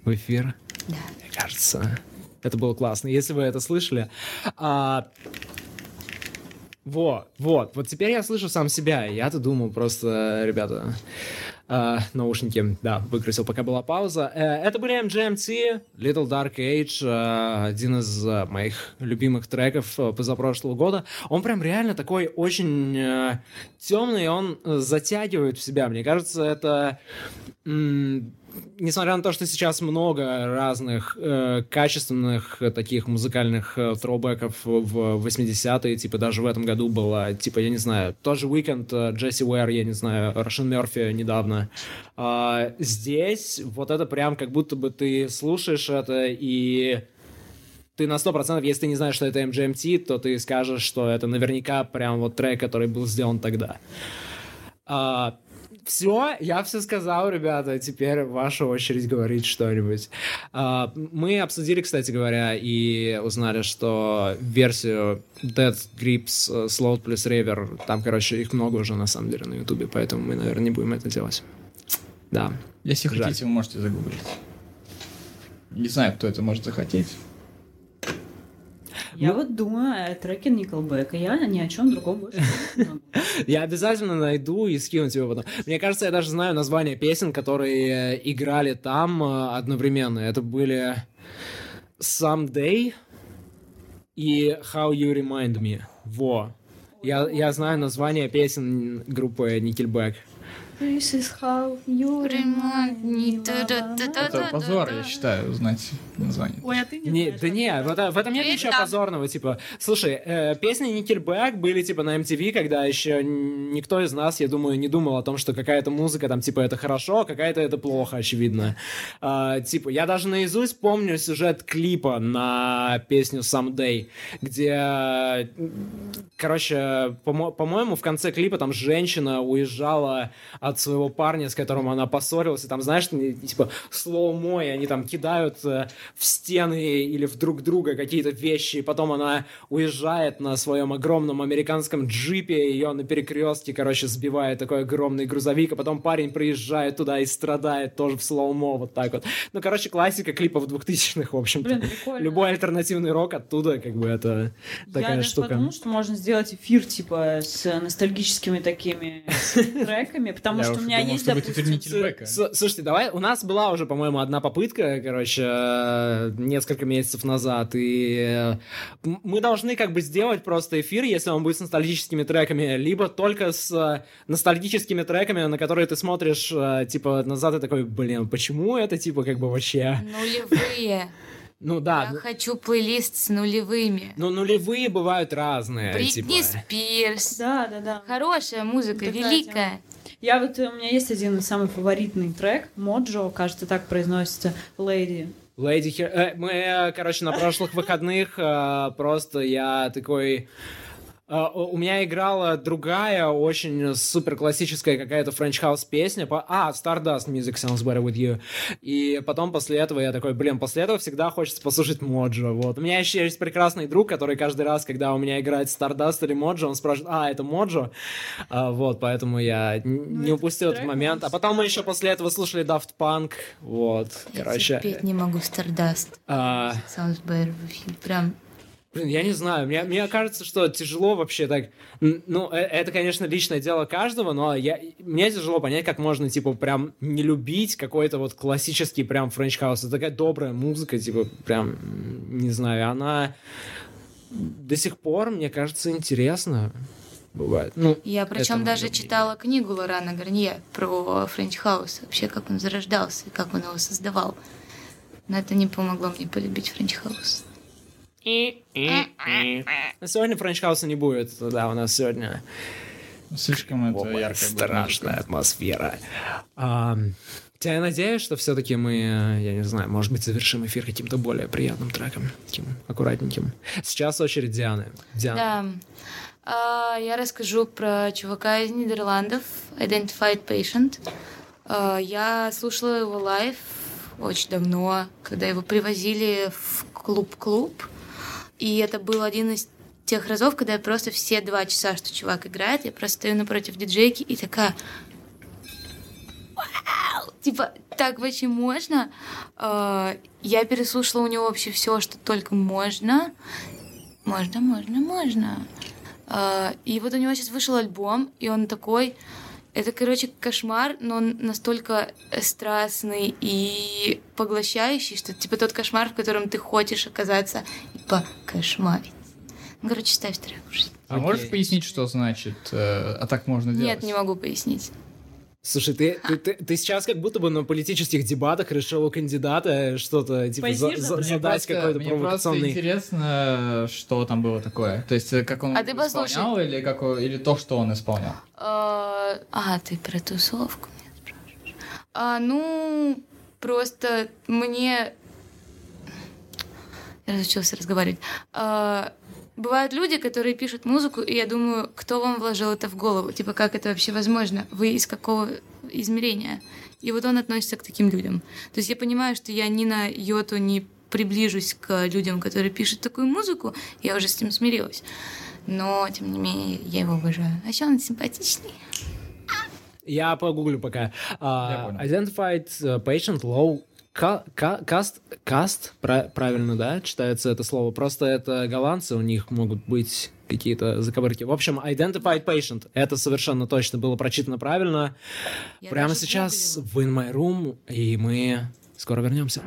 в эфир. Да. Мне кажется, это было классно. Если вы это слышали... А... Вот, вот, вот теперь я слышу сам себя. Я-то думал просто, ребята, Э, наушники, да, выкрутил, пока была пауза. Э, это были MGMT, Little Dark Age, э, один из э, моих любимых треков э, позапрошлого года. Он прям реально такой очень э, темный, он затягивает в себя. Мне кажется, это... м, Несмотря на то, что сейчас много разных э, качественных э, таких музыкальных э, троубеков в 80-е, типа даже в этом году было, типа, я не знаю, тоже Weekend, э, Джесси Уэр, я не знаю, Рошен Мерфи недавно. А, здесь вот это прям как будто бы ты слушаешь это и ты на 100%, если ты не знаешь, что это MGMT, то ты скажешь, что это наверняка прям вот трек, который был сделан тогда. Все, я все сказал, ребята. Теперь ваша очередь говорить что-нибудь. А, мы обсудили, кстати говоря, и узнали, что версию Dead Grips э, Slow плюс River, там, короче, их много уже на самом деле на Ютубе, поэтому мы, наверное, не будем это делать. Да. Если Жаль. хотите, вы можете загуглить. Не знаю, кто это может захотеть. Я Ну- вот думаю о треке Николбека. Я ни о чем другом больше не могу. <laughs> Я обязательно найду и скину тебе потом. Мне кажется, я даже знаю название песен, которые э, играли там э, одновременно. Это были Someday и How You Remind Me. Во. Я, я знаю название песен группы Nickelback. This is how you Remind me. Это позор, я считаю, знать название. Ой, а ты не Не, знаешь, да не, в, это- в этом нет ничего там- позорного, типа, слушай, э, песни Nickelback были, типа, на MTV, когда еще никто из нас, я думаю, не думал о том, что какая-то музыка, там, типа, это хорошо, а какая-то это плохо, очевидно. А, типа, я даже наизусть помню сюжет клипа на песню Someday, где, э, короче, по-мо- по-моему, в конце клипа там женщина уезжала от своего парня, с которым она поссорилась, и там, знаешь, типа, slow-mo, и они там кидают э, в стены или в друг друга какие-то вещи, и потом она уезжает на своем огромном американском джипе, ее на перекрестке, короче, сбивает такой огромный грузовик, а потом парень приезжает туда и страдает тоже в slow-mo, вот так вот. Ну, короче, классика клипов 2000-х, в общем-то. Любой альтернативный рок оттуда, как бы, это такая я штука. подумала, что можно сделать эфир типа с ностальгическими такими <laughs> треками, потому Я что у меня думал, есть, допустим, Слушайте, давай, у нас была уже, по-моему, одна попытка, короче, несколько месяцев назад, и э, мы должны как бы сделать просто эфир, если он будет с ностальгическими треками, либо только с э, ностальгическими треками, на которые ты смотришь, э, типа, назад и такой, блин, почему это, типа, как бы вообще... Нулевые. <laughs> Ну да, Я ну- хочу плейлист с нулевыми. ну нулевые бывают разные, Бритни типа... Спирс. Да, да, да. Хорошая музыка, Такая великая. Я вот, у меня есть один самый фаворитный трек, Моджо, кажется, так произносится, Lady. Хер... э, мы, э, короче, на прошлых выходных э, просто я такой... э, у меня играла другая, очень супер классическая какая-то French House песня. По... А, Stardust Music Sounds Better With You. И потом после этого я такой, блин, после этого всегда хочется послушать Modjo. Вот. У меня еще есть прекрасный друг, который каждый раз, когда у меня играет Stardust или Modjo, он спрашивает, а, это Modjo? А, вот, поэтому я н- не упустил этот момент. А потом мы еще после этого слушали Daft Punk. Вот, Я короче. терпеть не могу Stardust. а, Sounds better with you. Прям Блин, я не знаю, мне, мне кажется, что тяжело вообще так... Ну, э- это, конечно, личное дело каждого, но я, мне тяжело понять, как можно, типа, прям не любить какой-то вот классический прям french house. Это такая добрая музыка, типа, прям, не знаю, она до сих пор, мне кажется, интересна. Бывает. Ну, Я причем даже моё читала книгу Лорана Гарнье про french house, вообще как он зарождался и как он его создавал. Но это не помогло мне полюбить french house. Но сегодня french house а не будет, да, у нас сегодня Слишком это Опа, яркая будет страшная музыка. атмосфера. Ам, Я надеюсь, что все-таки мы, э, я не знаю, может быть, завершим эфир каким-то более приятным треком, таким аккуратненьким. Сейчас очередь Дианы. Диана. Да. А, я расскажу про чувака из Нидерландов, Identified Patient. А, я слушала его лайв очень давно, когда его привозили в клуб-клуб. И это был один из тех разов, когда я просто все два часа, что чувак играет, я просто стою напротив диджейки и такая... Вау! Типа, так вообще можно? А, Я переслушала у него вообще все, что только можно. Можно, можно, можно. А, И вот у него сейчас вышел альбом, и он такой это, короче, кошмар, но он настолько страстный и поглощающий, что типа тот кошмар, в котором ты хочешь оказаться покошмарить. Ну, короче, ставь трек. А можешь Окей. пояснить, что значит, э, а так можно делать? Нет, не могу пояснить. Слушай, ты, ты, ты, ты сейчас как будто бы на политических дебатах решил у кандидата что-то типа за- за- задать Просто- какой-то Мне просто провокационный... интересно, что там было такое. То есть, э, как он А ты послушай. исполнял, или, как, или то, что он исполнял? А, а, ты про тусовку меня спрашиваешь? А, ну, просто мне... Разучился разговаривать. А, бывают люди, которые пишут музыку, и я думаю, кто вам вложил это в голову? Типа, как это вообще возможно? Вы из какого измерения? И вот он относится к таким людям. То есть я понимаю, что я ни на йоту не приближусь к людям, которые пишут такую музыку, я уже с этим смирилась. Но, тем не менее, я его уважаю. А еще он симпатичный. Я погуглю пока. Понял. identified uh, patient low ca- cast, cast пра- правильно, да, читается это слово. Просто это голландцы, у них могут быть какие-то заковырки. В общем, identified patient, это совершенно точно было прочитано правильно. Я Прямо сейчас в In My Room, и мы скоро вернемся.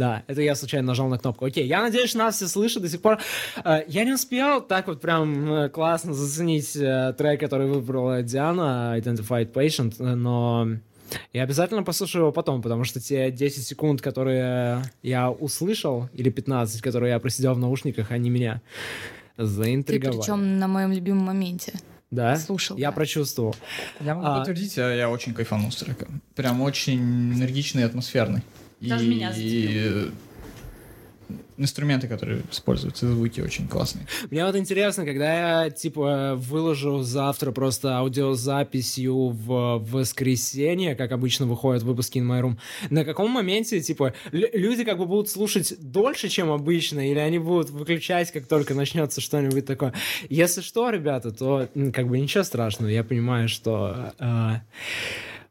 Да, это я случайно нажал на кнопку. Окей, я надеюсь, нас все слышат до сих пор. Э, Я не успел так вот прям э, классно заценить э, трек, который выбрала Диана, Identified Patient, но я обязательно послушаю его потом, потому что те 10 секунд, которые я услышал, или 15, которые я просидел в наушниках, они меня Ты заинтриговали. причем на моем любимом моменте. Да? слушал, Я да. прочувствовал. Я могу А- подтвердить, я очень кайфанул с трека. Прям очень энергичный и атмосферный. Даже и... меня зацепил. инструменты, которые используются, звуки очень классные. Мне вот интересно, когда я, типа, выложу завтра просто аудиозаписью в воскресенье, как обычно выходят выпуски In My Room, на каком моменте, типа, лю- люди как бы будут слушать дольше, чем обычно, или они будут выключать, как только начнется что-нибудь такое. Если что, ребята, то, как бы, ничего страшного. Я понимаю, что... э,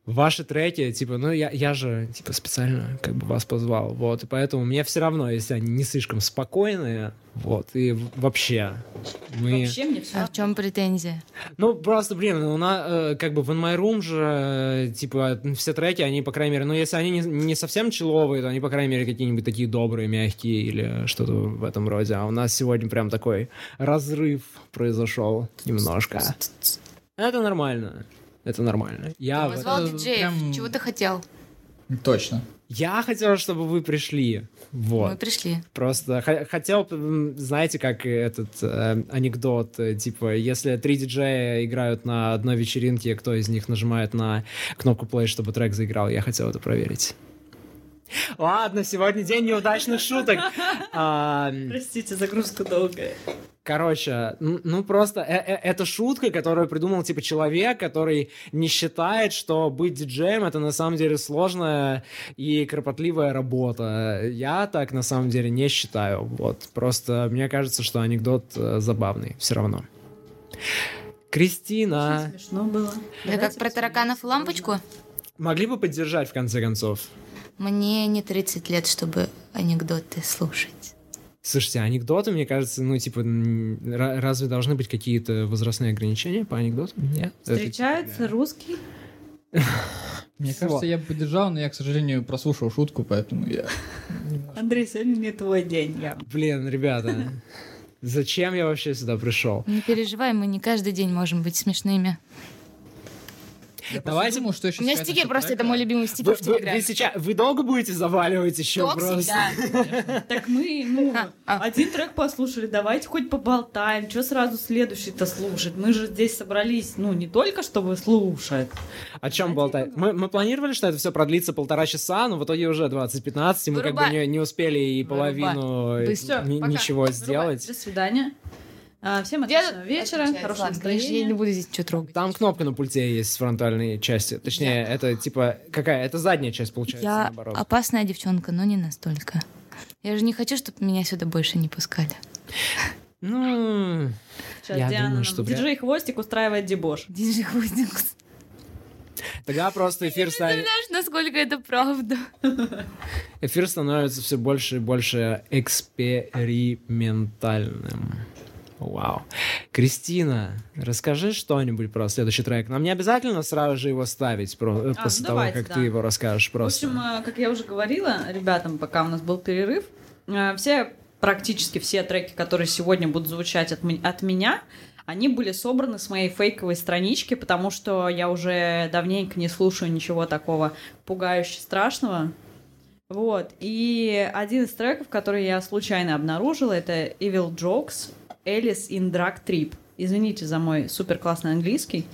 Ваши треки, типа, ну я, я же, типа, специально как бы вас позвал, вот, и поэтому мне все равно, если они не слишком спокойные, вот, и вообще, мы... Вообще мне все А в чем претензия? Ну, просто, блин, у нас, э, как бы в In My Room же, э, типа, все треки, они, по крайней мере, ну, если они не, не совсем человые, то они, по крайней мере, какие-нибудь такие добрые, мягкие или что-то в этом роде. А у нас сегодня прям такой разрыв произошел немножко. Это нормально. Это нормально. Я, Позвал это диджеев. прям- Чего ты хотел? Точно. я хотел, чтобы вы пришли. Вот. Мы пришли. Просто х- хотел, знаете, как этот э, анекдот, э, типа, если три диджея играют на одной вечеринке, кто из них нажимает на кнопку play, чтобы трек заиграл, я хотел это проверить. Ладно, сегодня день неудачных шуток. <laughs> Простите, загрузка долгая. Короче, н- ну просто э- э- это шутка, которую придумал типа человек, который не считает, что быть диджеем это на самом деле сложная и кропотливая работа. Я так на самом деле не считаю. Вот просто мне кажется, что анекдот э, забавный все равно. Кристина, Смешно было. Это как про тараканов и лампочку? могли бы поддержать в конце концов? Мне не 30 лет, чтобы анекдоты слушать. Слушайте, анекдоты, мне кажется, ну, типа, разве должны быть какие-то возрастные ограничения по анекдотам? Нет. Это- Встречается русский. Мне кажется, я бы поддержал, но я, к сожалению, прослушал шутку, поэтому я... Андрей, сегодня не твой день. Я... Блин, ребята, зачем я вообще сюда пришел? Не переживай, мы не каждый день можем быть смешными. Я Давайте- думал, что еще У меня насчет просто, это мой любимый Вы, стих в вы- вы Телеграме. сейчас, вы долго будете заваливать еще просто? да. <laughs> Так мы, ну, А, а. один трек послушали, давайте хоть поболтаем. Что сразу следующий-то слушать? Мы же здесь собрались, ну, не только чтобы слушать. О чем болтать? Мы, мы планировали, что это все продлится полтора часа, но в итоге уже 20-15, и мы как бы не, не успели и половину ничего сделать. До свидания. А, всем отличного вечера, отключается? хорошего Ладно, конечно, Я не настроения. буду здесь что трогать. Там кнопка на пульте есть с фронтальной части. Точнее, это типа какая? Это задняя часть получается, Я наоборот. опасная девчонка, но не настолько. Я же не хочу, чтобы меня сюда больше не пускали. Ну, Сейчас Я Диана думаю, что Диджей Хвостик устраивает дебош. Диджей Хвостик. тогда просто эфир станет... Знаешь, насколько это правда? Эфир становится все больше и больше экспериментальным. Вау. Кристина, расскажи что-нибудь про следующий трек. Нам не обязательно сразу же его ставить про- А, после ну того, давайте, как да. ты его расскажешь В просто. общем, э, как я уже говорила ребятам, пока у нас был перерыв, э, все, практически все треки, которые сегодня будут звучать от, от меня, они были собраны с моей фейковой странички, потому что я уже давненько не слушаю ничего такого пугающе страшного. Вот. И один из треков, который я случайно обнаружила, это Evil Jokes, Alice in Drag Trip. Извините за мой супер классный английский.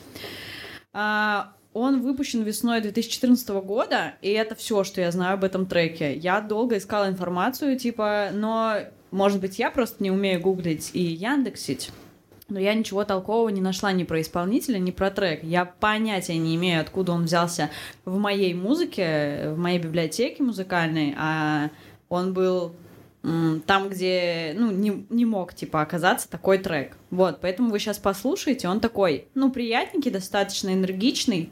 А, он выпущен весной 2014 года, и это все, что я знаю об этом треке. Я долго искала информацию, типа, но, может быть, я просто не умею гуглить и яндексить. Но я ничего толкового не нашла ни про исполнителя, ни про трек. Я понятия не имею, откуда он взялся в моей музыке, в моей библиотеке музыкальной, а он был там, где, ну, не, не мог, типа, оказаться такой трек. Вот, поэтому вы сейчас послушаете, он такой, ну, приятненький, достаточно энергичный,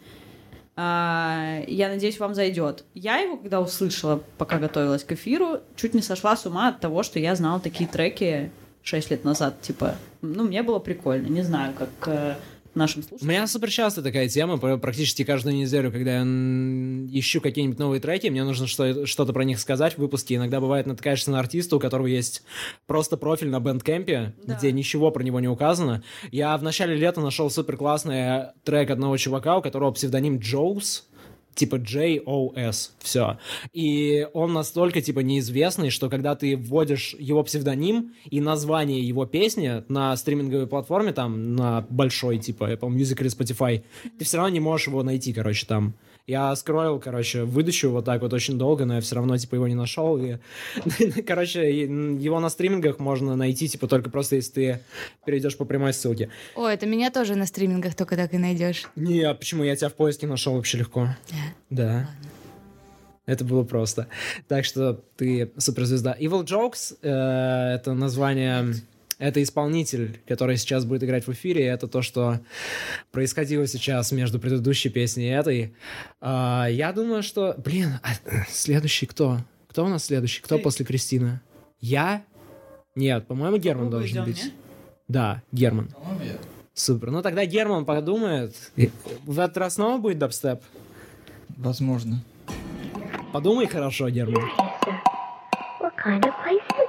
А, я надеюсь, вам зайдет. Я его, когда услышала, пока готовилась к эфиру, чуть не сошла с ума от того, что я знала такие треки 6 лет назад. Типа, ну, мне было прикольно. Не знаю, как э, нашим У слушателям. меня супер часто такая тема, пр- практически каждую неделю, когда я ищу какие-нибудь новые треки, мне нужно что- что-то про них сказать в выпуске. Иногда бывает натыкаешься на артиста, у которого есть просто профиль на бэндкэмпе, Да. где ничего про него не указано. Я в начале лета нашел супер классный трек одного чувака, у которого псевдоним Джоус. Типа J-O-S, все. И он настолько, типа, неизвестный, что когда ты вводишь его псевдоним и название его песни на стриминговой платформе, там, на большой, типа, Apple Music или Spotify, ты все равно не можешь его найти, короче, там. Я скроил, короче, выдачу вот так вот очень долго, но я все равно, типа, его не нашел. И, <laughs> короче, его на стримингах можно найти, типа, только просто если ты перейдешь по прямой ссылке. О, это меня тоже на стримингах только так и найдешь. Не, а почему? Я тебя в поиске нашел вообще легко. Да. Это было просто. Так что ты суперзвезда. Evil Jokes э, это название... Это исполнитель, который сейчас будет играть в эфире. Это то, что происходило сейчас между предыдущей песней и этой. А, я думаю, что... Блин, а следующий кто? Кто у нас следующий? Кто Ты. после Кристины? Я? Нет, по-моему, Герман Попробуй должен идем, быть. не? Да, Герман. По-моему. Супер. Ну тогда Герман подумает. В этот раз снова будет дабстеп? Возможно. Подумай хорошо, Герман. What kind of place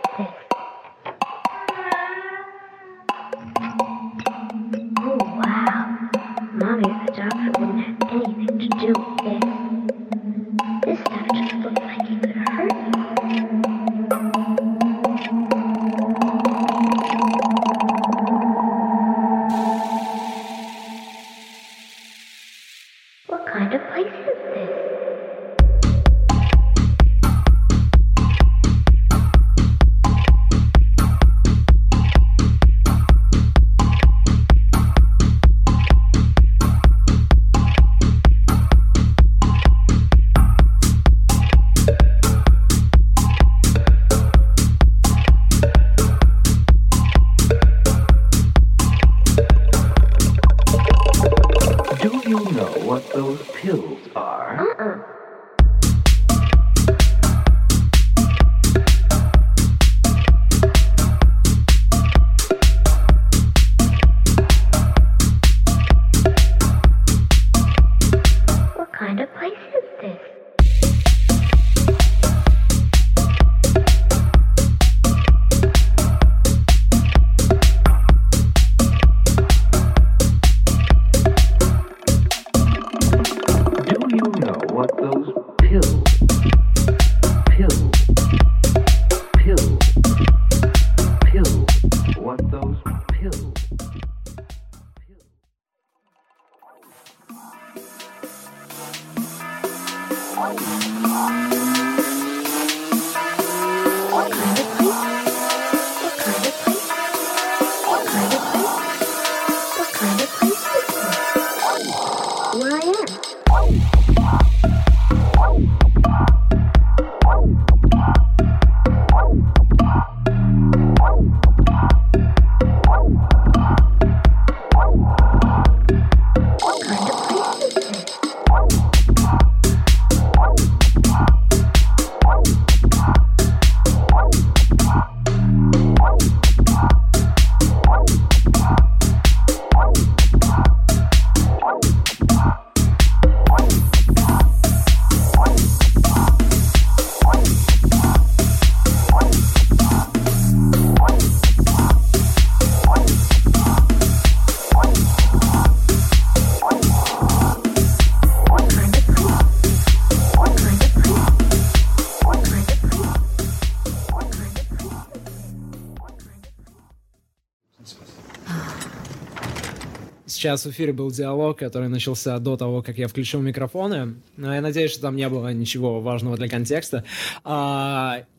Сейчас в эфире был диалог, который начался до того, как я включил микрофоны. Я надеюсь, что там не было ничего важного для контекста.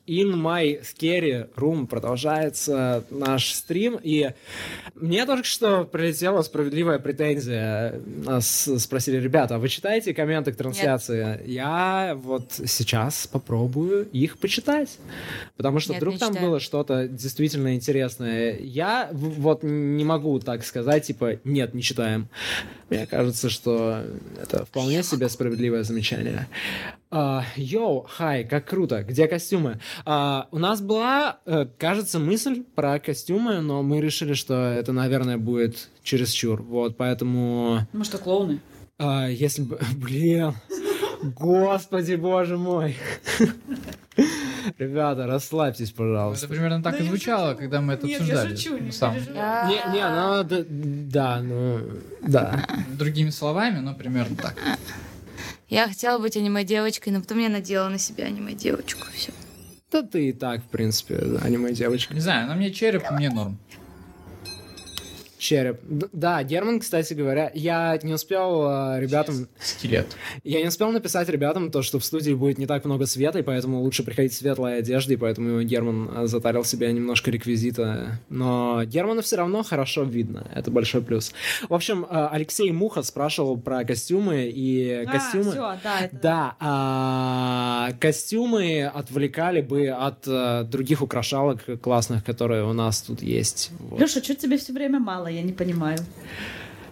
In my scary room продолжается наш стрим, и мне только что прилетела справедливая претензия. Нас спросили, ребята, а вы читаете комменты к трансляции? Я вот сейчас попробую их почитать, потому что Нет, вдруг там было что-то действительно интересное. Я вот не могу так сказать, типа, нет, не читаем. Мне кажется, что это вполне себе справедливое замечание. А, Йоу, хай, как круто, где костюмы? А, у нас была, э, кажется, мысль про костюмы, но мы решили, что это, наверное, будет чересчур. Вот, поэтому, Ну что, клоуны? а, если бы... <laughs> Блин, господи, боже мой. <laughs> Ребята, расслабьтесь, Это пожалуйста. примерно так Да и я звучало, шучу. когда мы это Нет, я обсуждали. шучу, не на самом- переживай. Не, не, ну, да, да, ну, да. Другими словами, но примерно так. Я хотела быть аниме-девочкой, но потом я надела на себя аниме-девочку. Все. Да ты и так, в принципе, аниме-девочка. Не знаю, на мне череп, мне норм. Череп. Да, Герман, кстати говоря, я не успел а, ребятам... Скелет. Я не успел написать ребятам то, что в студии будет не так много света, и поэтому лучше приходить в светлой одежде, и поэтому Герман а, затарил себе немножко реквизита. Но Германа все равно хорошо видно, это большой плюс. В общем, а, Алексей Муха спрашивал про костюмы, и костюмы... А, все, да, это... Да, а, костюмы отвлекали бы от а, других украшалок классных, которые у нас тут есть. Вот. Леша, что тебе все время мало? Я не понимаю.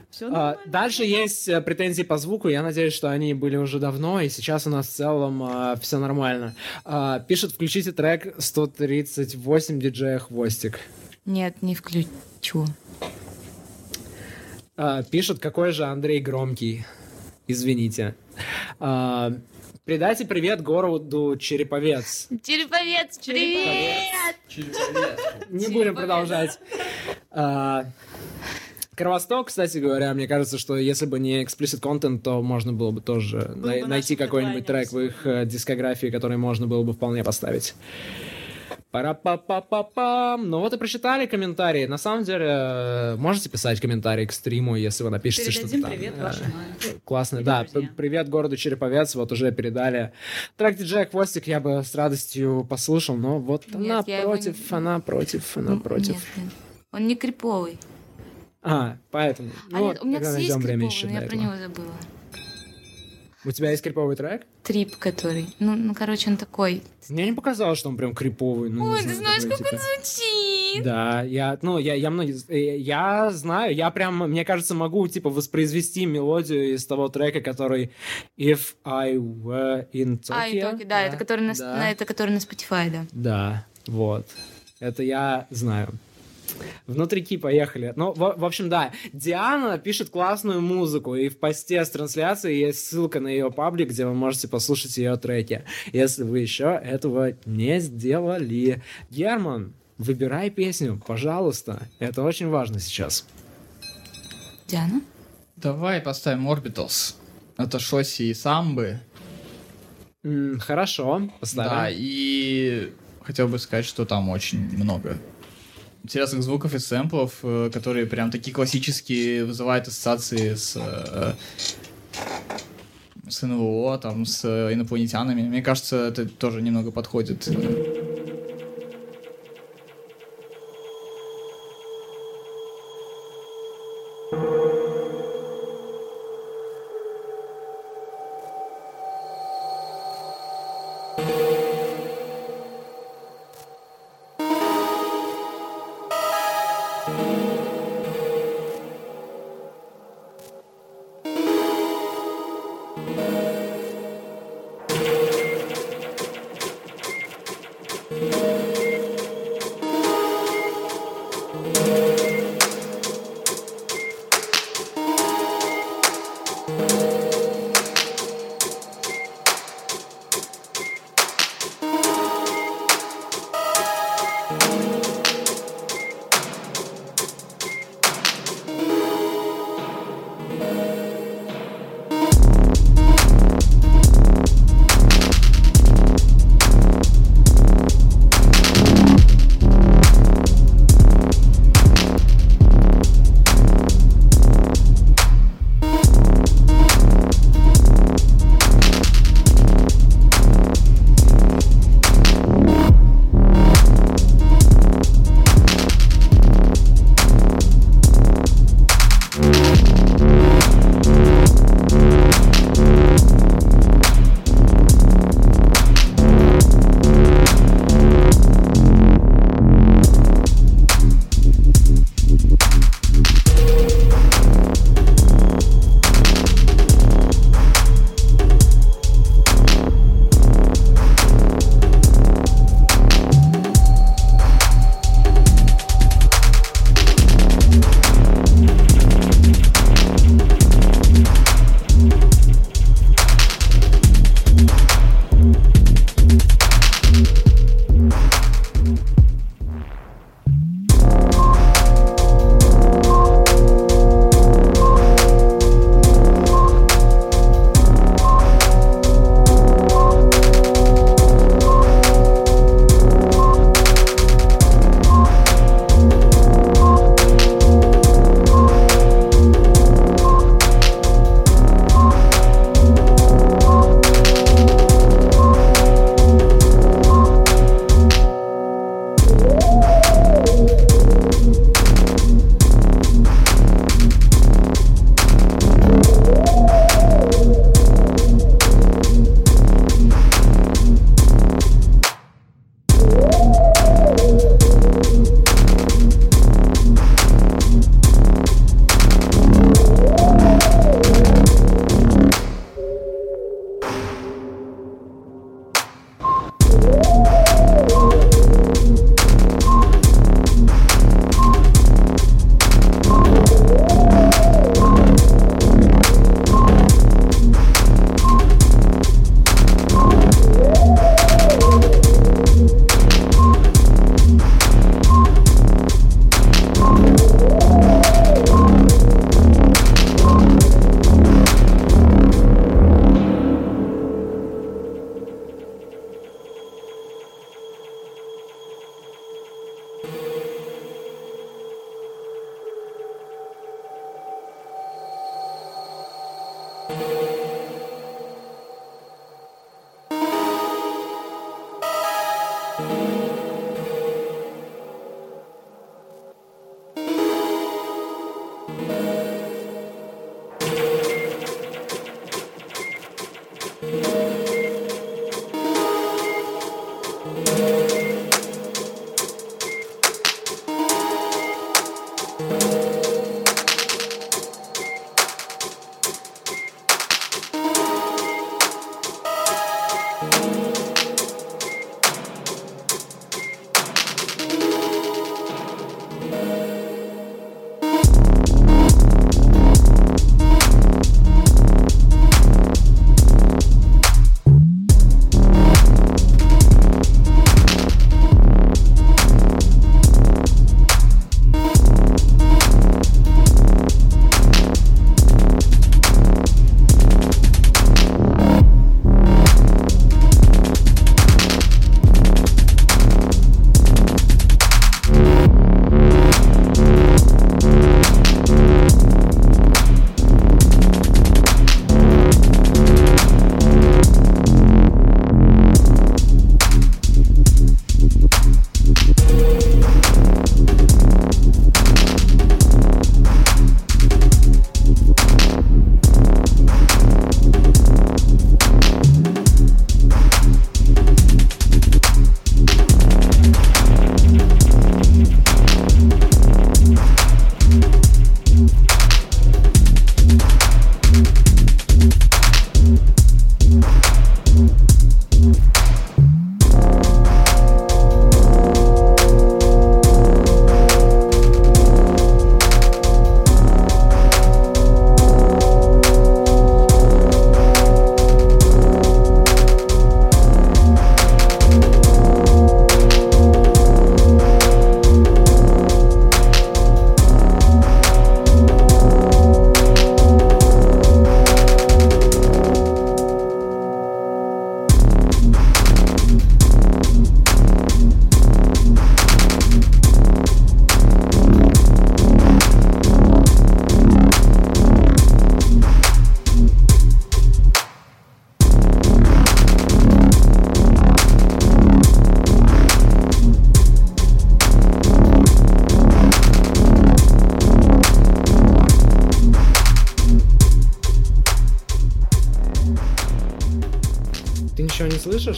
Все А, Дальше есть э, претензии по звуку. Я надеюсь, что они были уже давно, и сейчас у нас в целом все нормально. А, Пишет, включите трек 138 диджея Хвостик. Нет, не включу. А, Пишет, какой же Андрей громкий. Извините. А, Передайте привет городу Череповец. Череповец, привет! Не будем продолжать. А, Кровосток, кстати говоря, мне кажется, что если бы не explicit content, то можно было бы тоже най- бы найти какой-нибудь трек в их э, дискографии, который можно было бы вполне поставить. Пара-па-па-па-пам. Ну вот и прочитали комментарии. На самом деле, э, можете писать комментарии к стриму, если вы напишите что-то Передадим там. привет э, вашей маме. Классно, да. друзья. Привет городу Череповец, вот уже передали. Трек диджея Хвостик я бы с радостью послушал, но вот Нет, она против, не- она против, она против. Нет, нет. Он не криповый. А, поэтому. А Ну, нет, у меня, кстати, есть найдем время криповый, еще но я про него забыла. У тебя есть криповый трек? Трип, который. Ну, ну, короче, он такой. Мне не показалось, что он прям криповый. ну, Ой, ты знаю, знаешь, такой, как он типа. звучит! Да, я, ну, я, я многие, э, я знаю, я прям, мне кажется, могу, типа, воспроизвести мелодию из того трека, который If I Were in Tokyo. А, и Токи, да, это который на, да. на- это который на Spotify, да. Да, вот. Это я знаю. Внутрики поехали. Ну, в, в общем, да. Диана пишет классную музыку, и в посте с трансляцией есть ссылка на ее паблик, где вы можете послушать ее треки, если вы еще этого не сделали. Герман, выбирай песню, пожалуйста. Это очень важно сейчас. Диана? Давай поставим Orbitals. Это Шоси и Самбы. М, хорошо, Да, поставим. и хотел бы сказать, что там очень много интересных звуков и сэмплов, э, которые прям такие классические, вызывают ассоциации с, э, с НЛО, там, с э, инопланетянами. Мне кажется, это тоже немного подходит.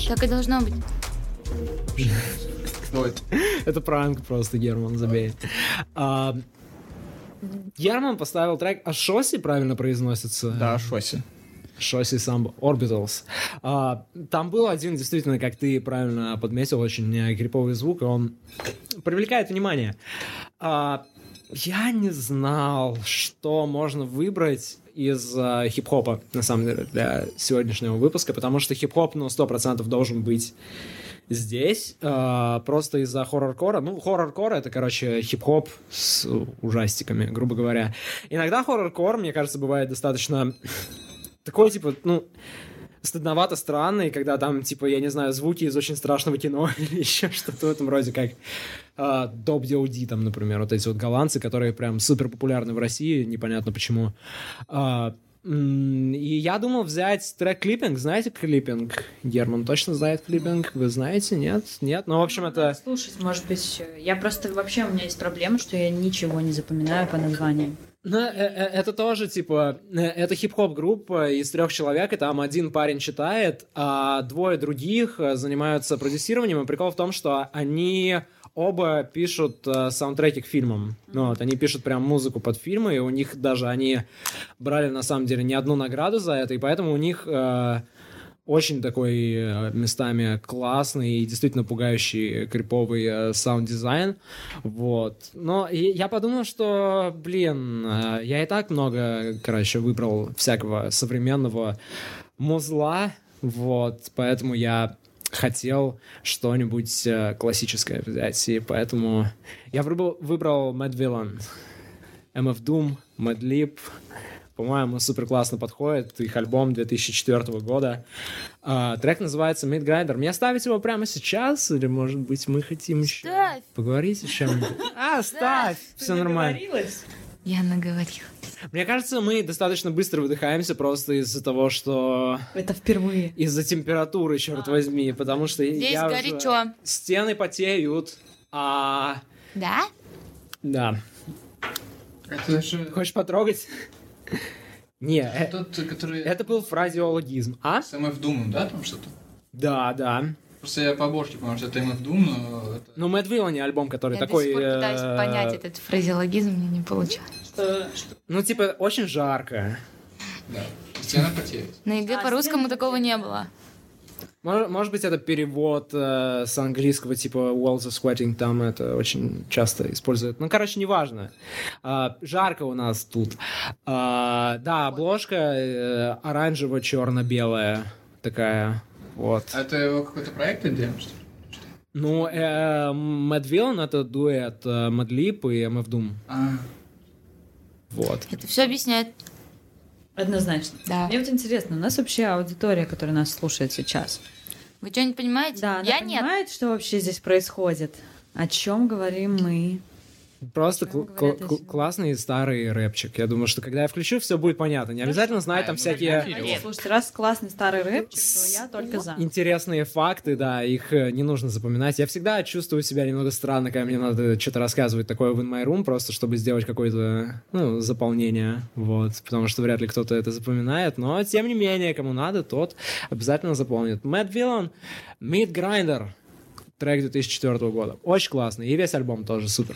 Так и должно быть. <laughs> Это пранк просто, Герман, забей. А, Герман поставил трек, а Шоси правильно произносится? Да, Шоси. Шоси Самбо, Orbitals. А, там был один, действительно, как ты правильно подметил, очень э, криповый звук, и он привлекает внимание. А, я не знал, что можно выбрать из э, хип-хопа, на самом деле, для сегодняшнего выпуска, потому что хип-хоп, ну, 100% должен быть здесь, э, просто из-за хоррор-кора. Ну, хоррор-кор — это, короче, хип-хоп с ужастиками, грубо говоря. Иногда хоррор-кор, мне кажется, бывает достаточно такой, типа, ну, стыдновато странный, когда там, типа, я не знаю, звуки из очень страшного кино <laughs> или еще что-то в этом роде, как Доп Диоди, там, например, вот эти вот голландцы, которые прям супер популярны в России, непонятно почему. А, и я думал взять трек клиппинг. Знаете клиппинг? Герман точно знает клиппинг? Вы знаете? Нет? Нет? Ну, в общем, это... Слушать, может быть, э, я просто вообще у меня есть проблема, что я ничего не запоминаю по названиям. Ну, э- э- это тоже, типа, это хип-хоп группа из трех человек, и там один парень читает, а двое других занимаются продюсированием, и прикол в том, что они оба пишут э, саундтреки к фильмам. Ну, вот, они пишут прям музыку под фильмы, и у них даже они брали, на самом деле, не одну награду за это, и поэтому у них э, очень такой э, местами классный и действительно пугающий криповый э, саунд-дизайн. Вот. Но и я подумал, что, блин, э, я и так много, короче, выбрал всякого современного музла, вот, поэтому я хотел что-нибудь э, классическое взять, и поэтому я выбрал, выбрал Madvillain. MF Doom, Madlib, по-моему, супер классно подходит. Их альбом 2004 года. А, трек называется Midgrinder. Мне ставить его прямо сейчас? Или, может быть, мы хотим еще Ставь. поговорить о чем-нибудь? А, <laughs> ставь! Все нормально. Я наговорила. Мне кажется, мы достаточно быстро выдыхаемся просто из-за того, что... Это впервые. Из-за температуры, черт возьми, потому что Здесь я уже- горячо. Стены потеют, а... Да? Да. Это же Хочешь потрогать? Не, э, тот, который... это был фразеологизм. А? С MF Doom, да, там что-то? Да, да. Просто я по обложке помню, что это MF Doom, но... это- Ну, Madvillainy альбом, который Я такой... до сих пор пытаюсь э, понять этот фразеологизм, мне не получается. Что, Ну, типа, очень жарко. Да. Стена потеет. На ЕГЭ по-русскому такого не было. Может, может быть, это перевод э, с английского, типа walls are sweating, там это очень часто используют. Ну, короче, неважно. А, жарко у нас тут. А, да, обложка э, оранжево-черно-белая такая. Вот. А это его какой-то проект отдельно, что ли? Ну, э, Мэтт Виллан — это дуэт э, Mad Lib и MF Doom. А, Вот. Это все объясняет. Однозначно. Да. Мне вот интересно, у нас вообще аудитория, которая нас слушает сейчас. Вы что-нибудь понимаете? Да, она Я нет. понимает, что вообще здесь происходит. О чем говорим мы? Просто кл- кл- эти- классный старый рэпчик. Я думаю, что когда я включу, все будет понятно. Не обязательно знать там ну, всякие... конечно. Слушайте, раз классный старый рэпчик, то я только за. интересные факты, да, их э, не нужно запоминать. Я всегда чувствую себя немного странно, когда мне надо что-то рассказывать такое в In My Room, просто чтобы сделать какое-то, ну, заполнение, вот, потому что вряд ли кто-то это запоминает, но, тем не менее, кому надо, тот обязательно запомнит. Мэтт Виллан, Meat Grinder, трек 2004 года. Очень классный, и весь альбом тоже супер.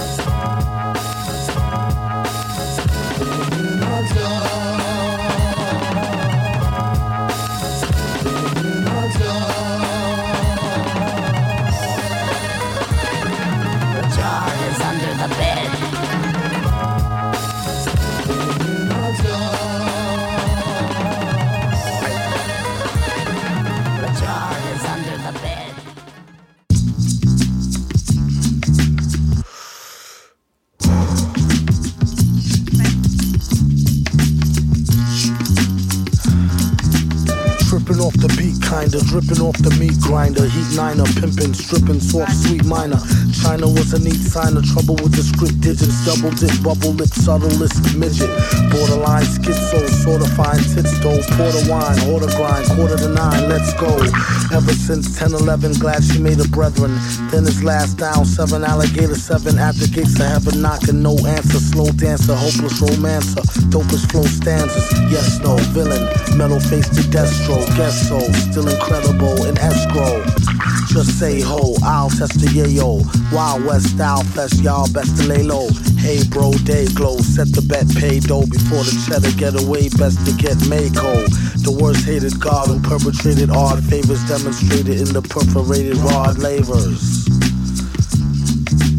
beat, dripping off the meat grinder. Heat niner, pimping, stripping, soft, sweet minor. China was a neat sign of trouble with the script digits. Double dip, bubble lip, subtlest midget. Borderline schizo, fine tits though. Porter wine, order grind, quarter to nine, let's go. Ever since 10 11, glad she made a brethren. Then his last down, seven alligator, seven at the gates of heaven, knocking, no answer. Slow dancer, hopeless romancer, dopest flow stanzas. Yes, no, villain, metal face to destro, guess so, still incredible in escrow. Just say ho, I'll test the yayo. Wild West style fest, y'all best to lay low. Hey bro, day glow, set the bet, pay dough before the cheddar get away, best to get Mako. The worst hated god who perpetrated odd favors demonstrated in the perforated rod lavers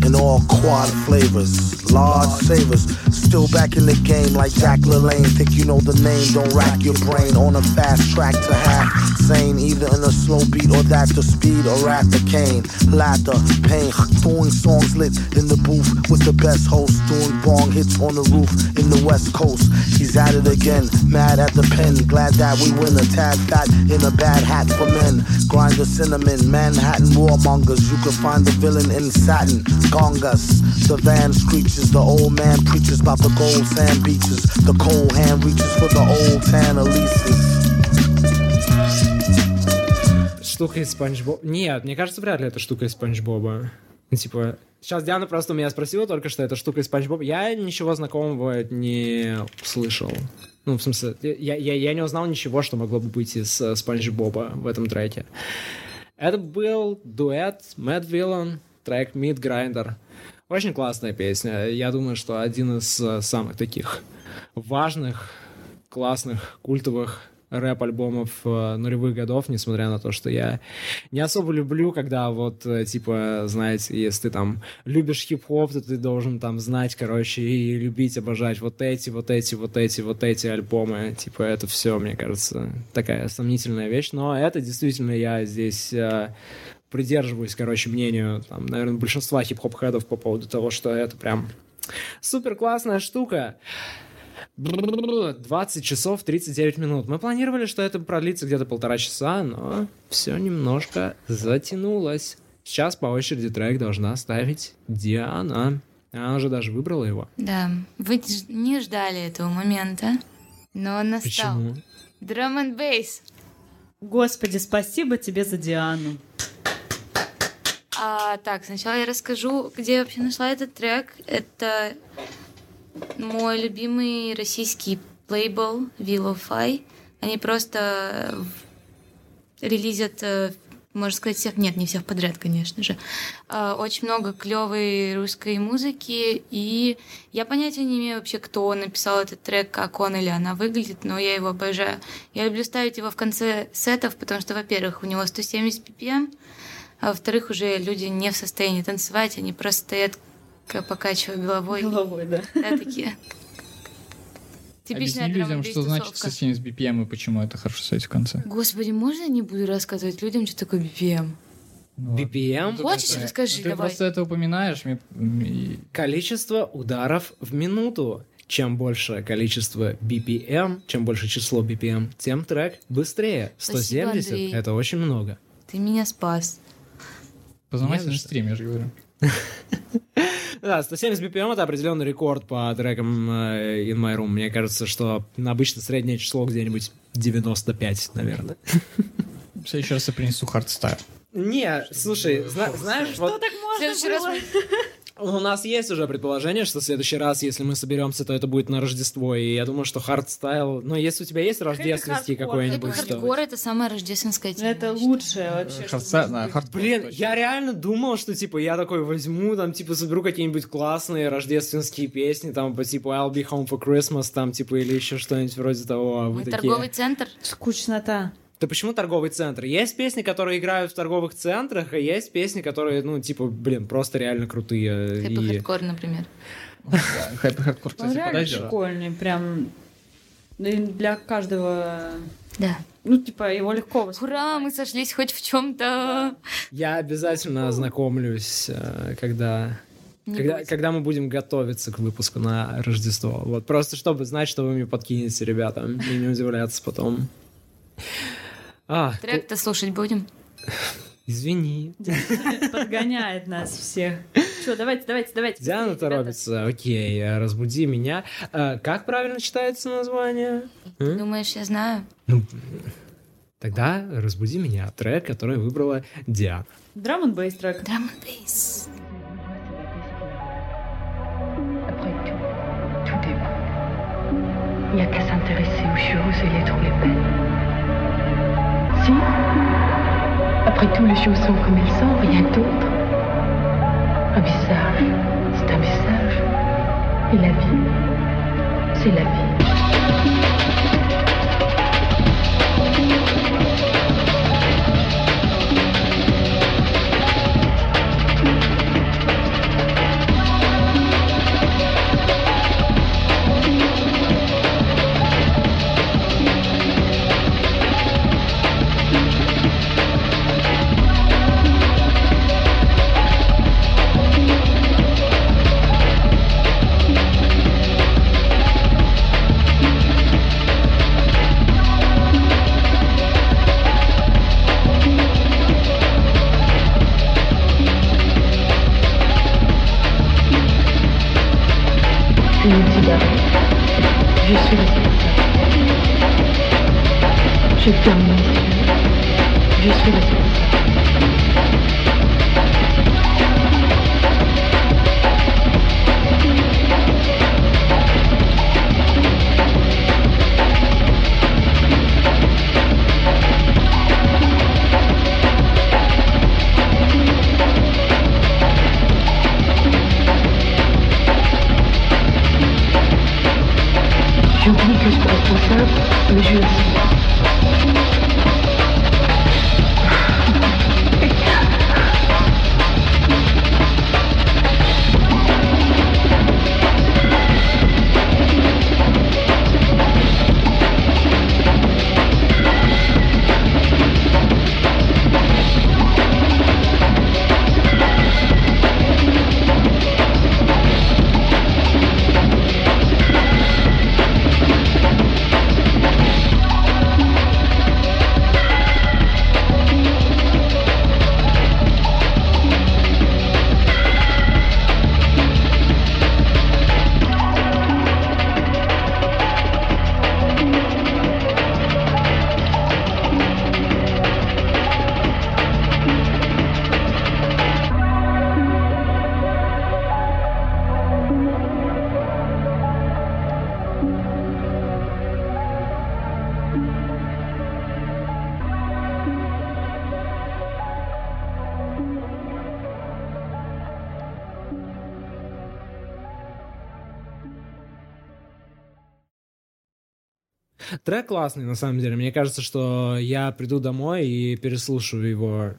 in all quad flavors. Large savers, still back in the game like Jack LaLanne. Think you know the name, don't rack your brain on a fast track to half sane. Either in a slow beat or that the speed or at the cane. Laughter, pain, doing songs lit in the booth with the best host. Doing bong hits on the roof in the west coast. He's at it again, mad at the pen. Glad that we win a tad fat in a bad hat for men. Grind the cinnamon, Manhattan warmongers. You can find the villain in satin. Gongas, the van screeches. The old man preaches about the gold sand beaches. The cold hand reaches for the old tan Elises. Штука из Спанч Боба. Нет, мне кажется, вряд ли это штука из Спанч Боба. Ну, Типа, сейчас Диана просто меня спросила только что, это штука из Спанч Боба. Я ничего знакомого не слышал. Ну, в смысле, я, я, я не узнал ничего, что могло бы быть из э, Спанч Боба в этом треке. Это был дуэт Madvillain, трек Meat Grinder. Очень классная песня. Я думаю, что один из э, самых таких важных, классных, культовых рэп-альбомов э, нулевых годов, несмотря на то, что я не особо люблю, когда вот, э, типа, знаете, если ты там любишь хип-хоп, то ты должен там знать, короче, и любить, обожать вот эти, вот эти, вот эти, вот эти альбомы. Типа, это все, мне кажется, такая сомнительная вещь. Но это действительно я здесь придерживаюсь, короче, мнению, там, наверное, большинства хип-хоп-хедов по поводу того, что это прям супер классная штука. 20 часов 39 минут. Мы планировали, что это продлится где-то полтора часа, но все немножко затянулось. Сейчас по очереди трек должна ставить Диана. Она уже даже выбрала его. Да, вы не ждали этого момента, но он настал. Почему? Драм and бейс. Господи, спасибо тебе за Диану. А, так, сначала я расскажу, где я вообще нашла этот трек. Это мой любимый российский лейбл Willowfy. Они просто релизят, э, можно сказать, всех, нет, не всех подряд, конечно же. А, Очень много клевой русской музыки, и я понятия не имею вообще, кто написал этот трек, как он или она выглядит, но я его обожаю. Я люблю ставить его в конце сетов, потому что, во-первых, у него 170 ppm, а во-вторых, уже люди не в состоянии танцевать, они просто стоят, покачивая головой. Головой, да. Да, такие. <laughs> Типичная Объясни людям, что значит тусовка. 170 BPM и почему это хорошо ставить в конце. Господи, можно я не буду рассказывать людям, что такое BPM? Ну. BPM Хочешь, расскажи, Ты давай. просто это упоминаешь, количество ударов в минуту. Чем больше количество BPM, чем больше число BPM, тем трек быстрее. Спасибо, 170 Андрей. это очень много. Ты меня спас. Познавательный что. стрим, я же говорю. <laughs> Да, 170 BPM это определенный рекорд по трекам э, In My Room. Мне кажется, что обычно среднее число где-нибудь 95, наверное. В следующий раз я принесу хардстайл. Не, слушай, зна- знаешь, вот так В следующий раз мы- у нас есть уже предположение, что в следующий раз, если мы соберемся, то это будет на Рождество. И я думаю, что хардстайл... Ну, если у тебя есть рождественский какой-нибудь... Хардкор это самая рождественская тема. Это я считаю. лучшее вообще. что Хардстайл, да, хардкор Блин, я реально думал, что, типа, я такой возьму, там, типа, соберу какие-нибудь классные рождественские песни, там, по типу I'll be home for Christmas, там, типа, или еще что-нибудь вроде того. а Вы такие... торговый центр. Скучнота. Да почему торговый центр? Есть песни, которые играют в торговых центрах, а есть песни, которые, ну, типа, блин, просто реально крутые. Happy И... хардкор, например. Happy hardcore, кстати, реально подойдет. прикольный, прям и для каждого, Да. ну, типа, его легко Ура, мы сошлись хоть в чем-то. Я обязательно ознакомлюсь, э, когда... Не Когда, когда мы будем готовиться к выпуску на Рождество. Вот просто чтобы знать, что вы мне подкинете, ребята, и не удивляться потом. А, Трек-то слушать будем. извини. <laughs> Подгоняет нас всех. Что, давайте, давайте, давайте. Диана торопится. Окей, разбуди меня. А, как правильно читается название? М? Думаешь, я знаю? Ну, тогда разбуди меня. Трек, который выбрала Диана. Драм н бейс трек. Драм н бейс. Il n'y a qu'à s'intéresser aux choses et les trouver belles. Si, après tout, les choses sont comme elles sont, rien d'autre. Un visage, c'est un visage. Et la vie, c'est la vie. Je suis responsable. Je ferme mes je suis responsable. Трек классный, на самом деле. Мне кажется, что я приду домой и переслушаю его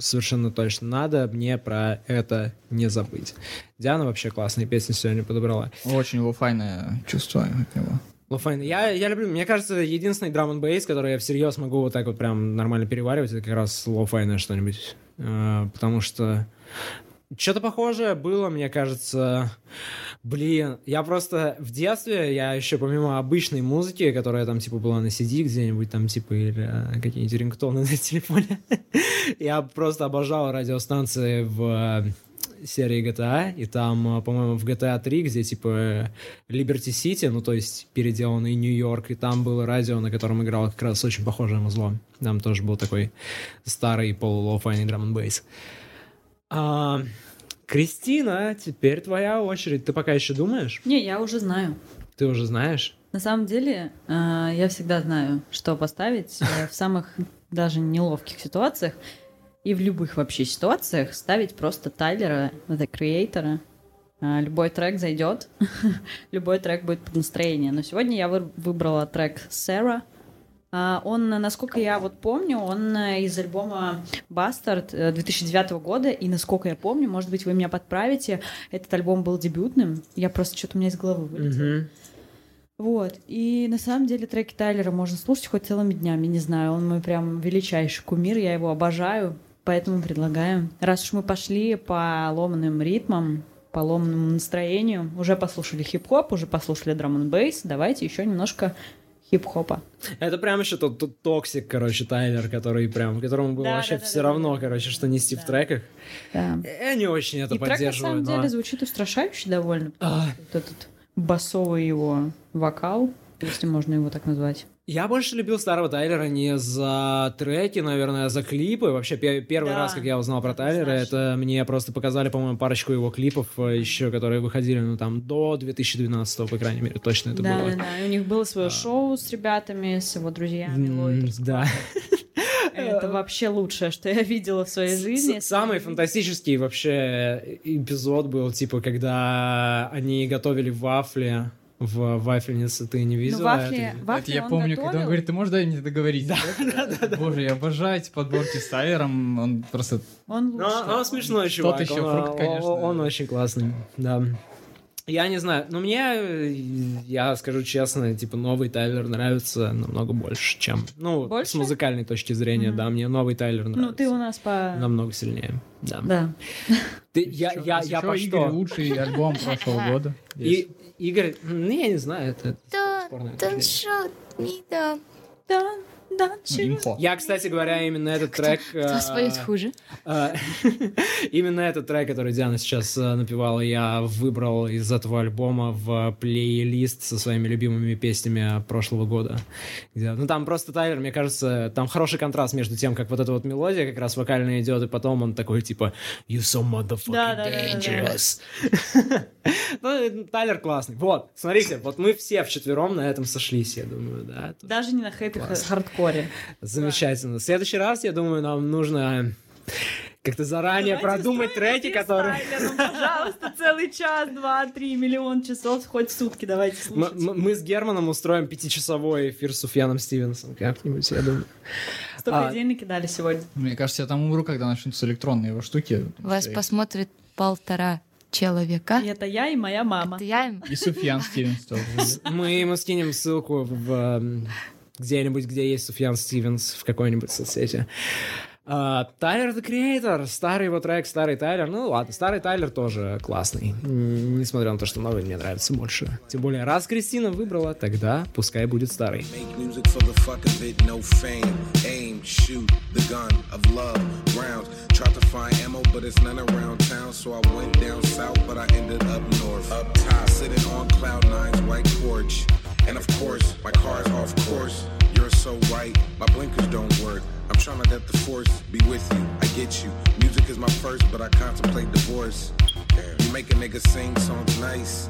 совершенно точно. Надо мне про это не забыть. Диана вообще классные песни сегодня подобрала. Очень лофайное чувство от него. Лофайн. Я, я люблю, мне кажется, единственный драм н бейс, который я всерьез могу вот так вот прям нормально переваривать, это как раз лофайное что-нибудь. Э, потому что что-то похожее было, мне кажется. Блин, я просто в детстве, я еще помимо обычной музыки, которая там типа была на CD где-нибудь там типа или э, какие-нибудь рингтоны <laughs> на телефоне, я просто обожал радиостанции в э, серии GTA, и там, э, по-моему, в GTA 3, где типа Liberty City, ну то есть переделанный Нью-Йорк, и там было радио, на котором играл как раз очень похожее музло. Там тоже был такой старый полулоуфайный драм н Кристина, теперь твоя очередь. Ты пока еще думаешь? Не, я уже знаю. Ты уже знаешь? На самом деле, э, я всегда знаю, что поставить э, в самых даже неловких ситуациях и в любых вообще ситуациях ставить просто Тайлера, The Creator. Э, Любой трек зайдет, <laughs> любой трек будет под настроение. Но сегодня я вы- выбрала трек Sarah. А, Он, насколько я вот помню, он э, из альбома э, 2009 года, и насколько я помню, может быть, вы меня подправите, этот альбом был дебютным. Я просто что-то у меня из головы вылетело. Мгм. Вот. И на самом деле треки Тайлера можно слушать хоть целыми днями, не знаю. Он мой прям величайший кумир, я его обожаю, поэтому предлагаю. Раз уж мы пошли по ломаным ритмам, по ломаному настроению, уже послушали хип-хоп, уже послушали драм н бейс, давайте еще немножко хип-хопа. Это прям еще тот, тот токсик, короче, Тайлер, который прям, которому было Да, вообще да, да, все да, равно, короче, что нести в треках. Да. Я не очень это И трек на поддерживаю. самом но- деле звучит устрашающе довольно. А. Вот этот басовый его вокал, если можно его так назвать. Я больше любил старого Тайлера не за треки, наверное, а за клипы. Вообще, пе- первый Да. раз, как я узнал про Тайлера, это мне просто показали, по-моему, парочку его клипов э, еще, которые выходили, ну, там, до 2012 по крайней мере, точно это да, было. да, да. И у них было свое шоу с ребятами, с его друзьями. Ллойд Да. Это вообще лучшее, что я видела в своей жизни. Самый фантастический вообще эпизод был, типа, когда они готовили вафли в вафельнице. Ты не видела? Ну, вафли, это? вафли Это я помню, когда он готовил. говорит, ты можешь дай мне договорить? Да, Боже, я обожаю эти подборки с Тайлером. Он просто... Он Ну, лучший. он, он смешной чувак. еще он, фрукт, конечно. он- он очень классный, да. Я не знаю, но мне, я скажу честно, типа новый Тайлер нравится намного больше, чем, ну, Больше? с музыкальной точки зрения, да, мне новый Тайлер нравится. Ну, ты у нас по... намного сильнее, да. Да. Ты, я, я, я Еще по что? лучший альбом прошлого года. И, Игорь, ну, я не знаю, это спорное me down. Да, да. Я, кстати говоря, именно этот трек... <laughs> Кто э, споет хуже? <laughs> А, Именно этот трек, который Диана сейчас э, напевала, я выбрал из этого альбома в плейлист со своими любимыми песнями прошлого года. Где- ну, там просто Тайлер, мне кажется, там хороший контраст между тем, как вот эта вот мелодия как раз вокальная идет, и потом он такой, типа, you so motherfucking Да, да, да, да, да. dangerous. <laughs> Ну, э, Тайлер классный. Вот, смотрите, вот мы все вчетвером на этом сошлись, я думаю, да. Даже не на хэппи Класс. Хардкоре. <laughs> Замечательно. В следующий раз, я думаю, нам нужно как-то заранее продумать треки, которые... Ну, пожалуйста, целый час, два, три, миллион часов, хоть в сутки давайте слушать. Мы с Германом устроим пятичасовой эфир с Суфьяном Стивенсом как-нибудь, я думаю. Столько а- идей накидали сегодня. Мне кажется, я там умру, когда начнутся электронные его штуки. Вас И- посмотрит полтора человека. И это я и моя мама. Это я им. И Суфьян <laughs> Стивенс тоже. Мы ему скинем ссылку в м, где-нибудь, где есть Суфьян Стивенс в какой-нибудь соцсети. А, Тайлер the Creator, старый его трек, старый Тайлер. Ну ладно, старый Тайлер тоже классный. Несмотря на то, что новый мне нравится больше. Тем более, раз Кристина выбрала, тогда пускай будет старый. Up top, sitting on cloud nine's white porch. And of course, my car's off course. You're so right, my blinkers don't work. I'm trying to let the force be with you. I get you. Music is my first, but I contemplate divorce. You make a nigga sing songs nice.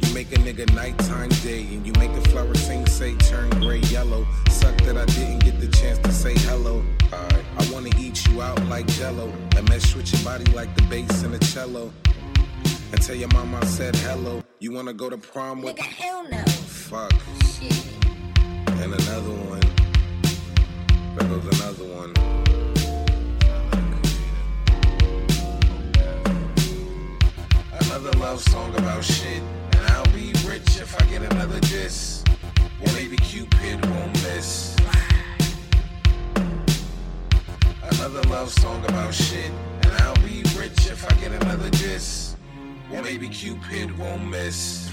You make a nigga nighttime day, and you make a flower sing, say, turn gray yellow. Suck that I didn't get the chance to say hello. I wanna eat you out like jello, and mesh with your body like the bass and the cello. And tell your mama I said hello. You wanna go to prom with? Nigga, hell no. Fuck. Shit. and another one. There goes another one. Another love song about shit, and I'll be rich if I get another diss. Well, maybe Cupid won't miss. Another love song about shit, and I'll be rich if I get another diss. Well, maybe Cupid won't miss.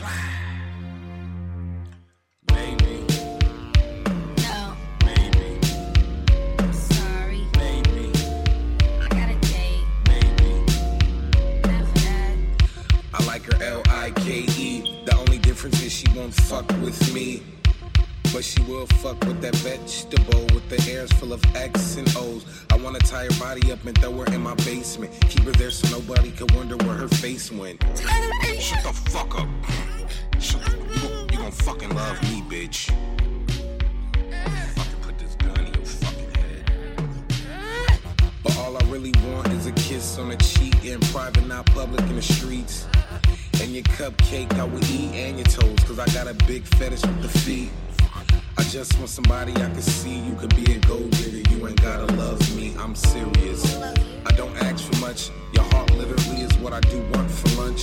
But she will fuck with that vegetable with the hairs full of X and O's. I wanna tie her body up and throw her in my basement. Keep her there so nobody could wonder where her face went. Shut the fuck up. Shut the, you, you gon' fucking love me, bitch. Fucking put this gun in your fucking head. But all I really want is a kiss on the cheek in private, not public in the streets. And your cupcake I will eat and your toes, cause I got a big fetish with the feet. I just want somebody I can see. You could be a gold digger, you ain't gotta love me. I'm serious. I don't ask for much. Your heart literally is what I do want for lunch.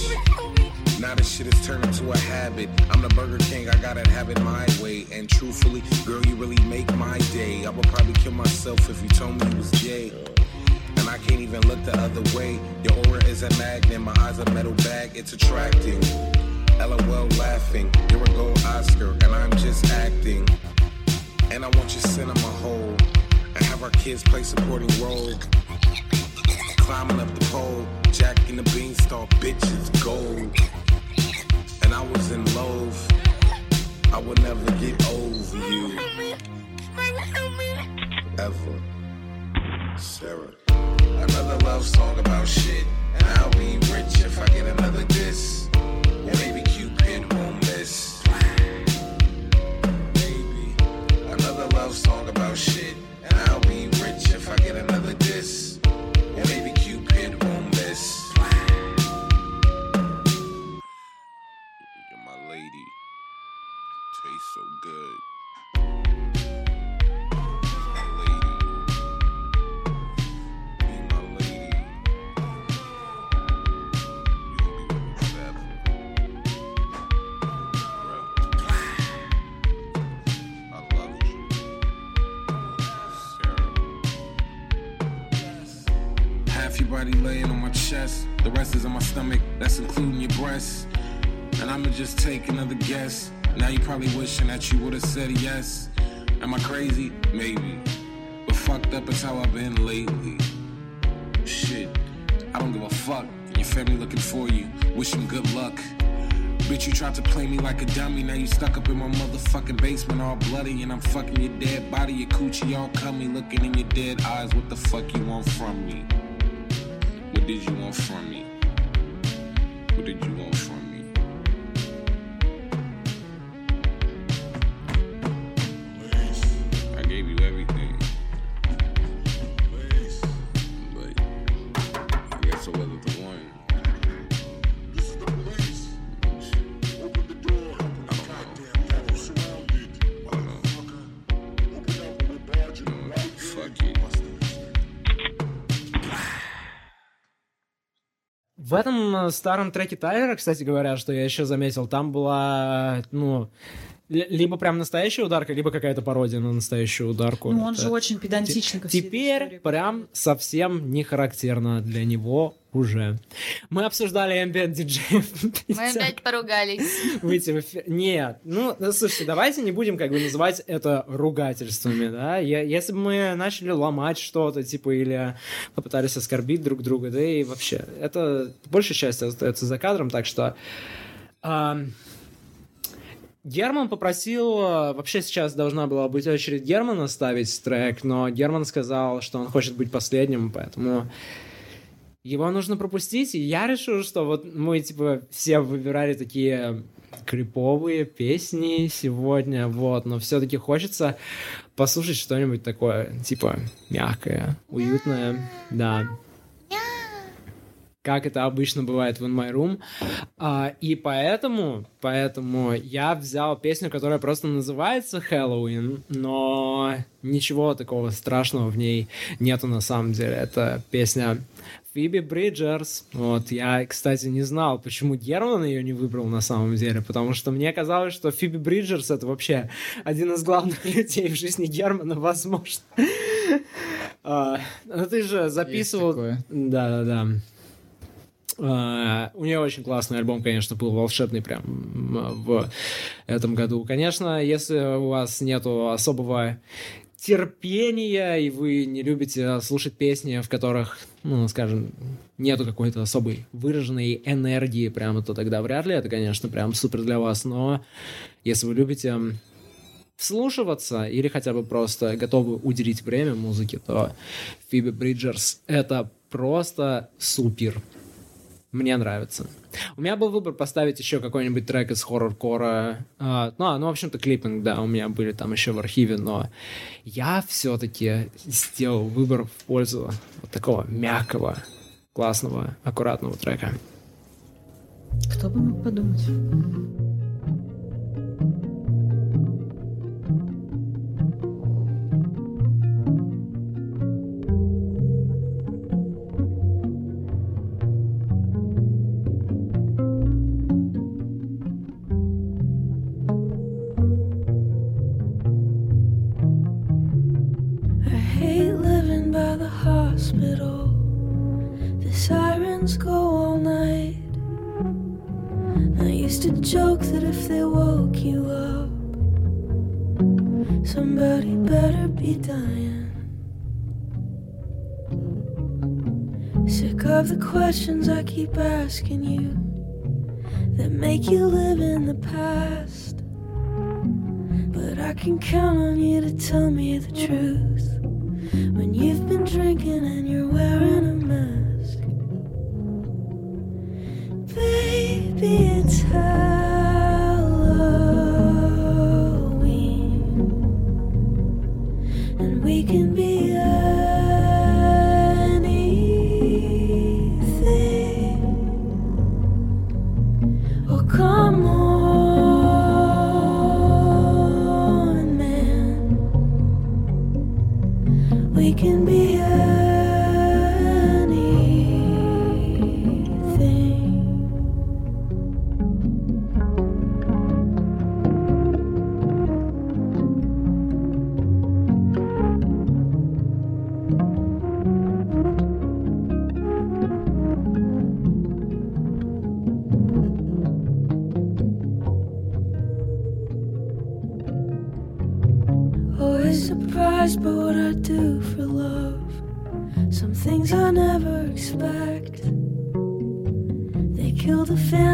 Now this shit has turned into a habit. I'm the Burger King, I gotta have it my way. And truthfully, girl, you really make my day. I would probably kill myself if you told me it was Jay. And I can't even look the other way. Your aura is a magnet, my eyes a metal bag, it's attracting. LOL laughing, you're a gold Oscar, and I'm just acting. And I want your cinema hole, and have our kids play supporting role. Climbing up the pole, Jack in the beanstalk, bitches gold. And I was in love, I would never get over you. Ever. Sarah. Another love song about shit, and I'll be rich if I get another diss. Or maybe love song about shit, I'ma just take another guess. Now you probably wishing that you would've said yes. Am I crazy? Maybe. But fucked up is how I've been lately. Shit, I don't give a fuck. Your family looking for you. Wish them good luck. Bitch, you tried to play me like a dummy. Now you stuck up in my motherfucking basement all bloody. And I'm fucking your dead body, your coochie all cummy. Looking in your dead eyes, what the fuck you want from me? What did you want from me? What did you want В этом э, старом треке Тайлера, кстати говоря, что я еще заметил, там была, ну, ли- либо прям настоящая ударка, либо какая-то пародия на настоящую ударку. Ну, он Это же очень педантичный Теперь прям совсем не характерно для него уже. Мы обсуждали ambient диджеев. Мы опять поругались. выйти в эфир. Нет, ну, ну, слушайте, давайте не будем как бы называть это ругательствами, да? Я, если бы мы начали ломать что-то, типа, или попытались оскорбить друг друга, да и вообще, это большая часть остается за кадром, так что... ам, Герман попросил, вообще сейчас должна была быть очередь Германа ставить трек, но Герман сказал, что он хочет быть последним, поэтому его нужно пропустить, и я решил, что вот мы, типа, все выбирали такие криповые песни сегодня, вот, но все-таки хочется послушать что-нибудь такое, типа, мягкое, уютное, да. как это обычно бывает в In My Room. А, и поэтому, поэтому я взял песню, которая просто называется Хэллоуин, но ничего такого страшного в ней нету на самом деле. Это песня Фиби Бриджерс. Вот, я, кстати, не знал, почему Герман ее не выбрал на самом деле, потому что мне казалось, что Фиби Бриджерс это вообще один из главных <laughs> людей в жизни Германа, возможно. А, Ну ты же записывал... Да-да-да. А, У нее очень классный альбом, конечно, был волшебный прям в этом году. Конечно, если у вас нету особого терпения, и вы не любите слушать песни, в которых, ну, скажем, нету какой-то особой выраженной энергии прямо, то тогда вряд ли это, конечно, прям супер для вас. Но если вы любите вслушиваться или хотя бы просто готовы уделить время музыке, то Фиби Бриджерс — это просто супер. Мне нравится. У меня был выбор поставить еще какой-нибудь трек из хоррор-кора. А, ну, а, ну, в общем-то, клиппинг, да, у меня были там еще в архиве, но я все-таки сделал выбор в пользу вот такого мягкого, классного, аккуратного трека. Кто бы мог подумать?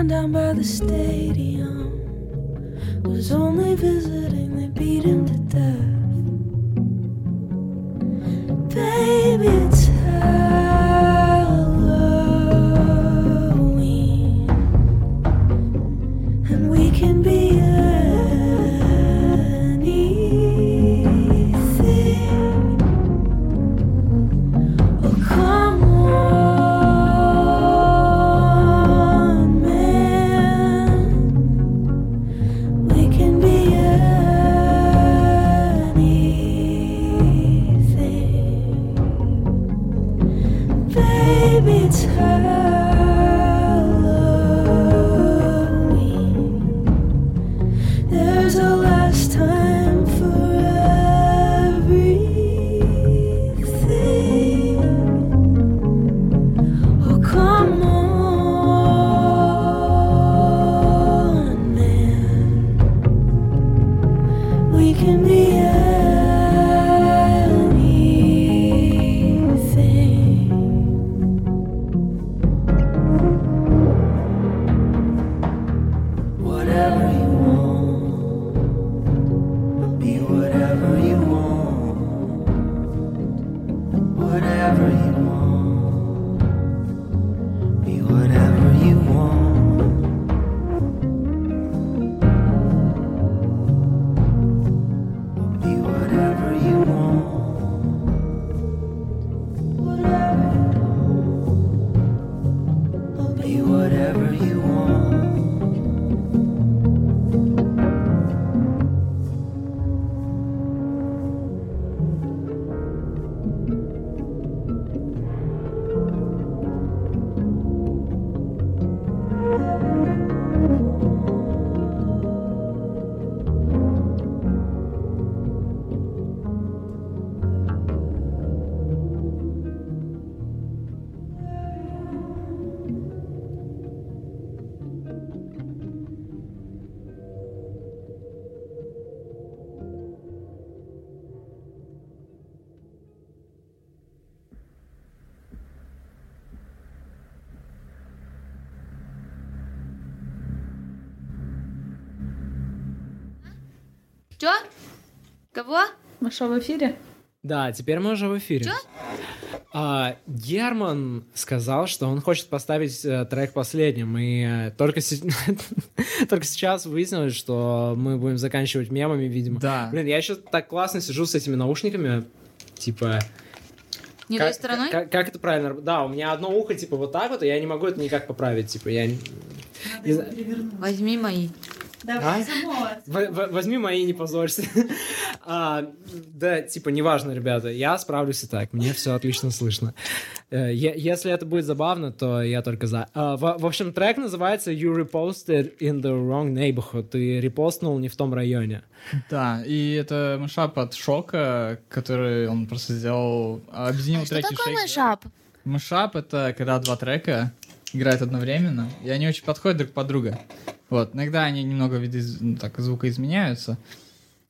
Down by the stadium. Was only visiting, they beat him to death. Baby, Кого? Мы что, в эфире? Да, теперь мы уже в эфире. А, Герман сказал, что он хочет поставить э, трек последним, и э, только, се- <laughs> только сейчас выяснилось, что мы будем заканчивать мемами, видимо. Да. Блин, я еще так классно сижу с этими наушниками, типа... Не как, той стороной? Как, как это правильно? Да, у меня одно ухо, типа, вот так вот, и я не могу это никак поправить, типа, я... не-. Возьми мои. Давай, А? Возьми мои, не позорься. <laughs> А, да, типа, неважно, ребята, я справлюсь и так, мне все отлично слышно. Э, Если это будет забавно, то я только за. А, В в общем, трек называется You reposted in the wrong neighborhood. Ты репостнул не в том районе. Да, и это мышап от Шока, который он просто сделал, объединил А Что треки такое Shake- мышап? Мышап — это когда два трека играют одновременно, и они очень подходят друг под друга. Вот, иногда они немного виды, ну, так, звука изменяются,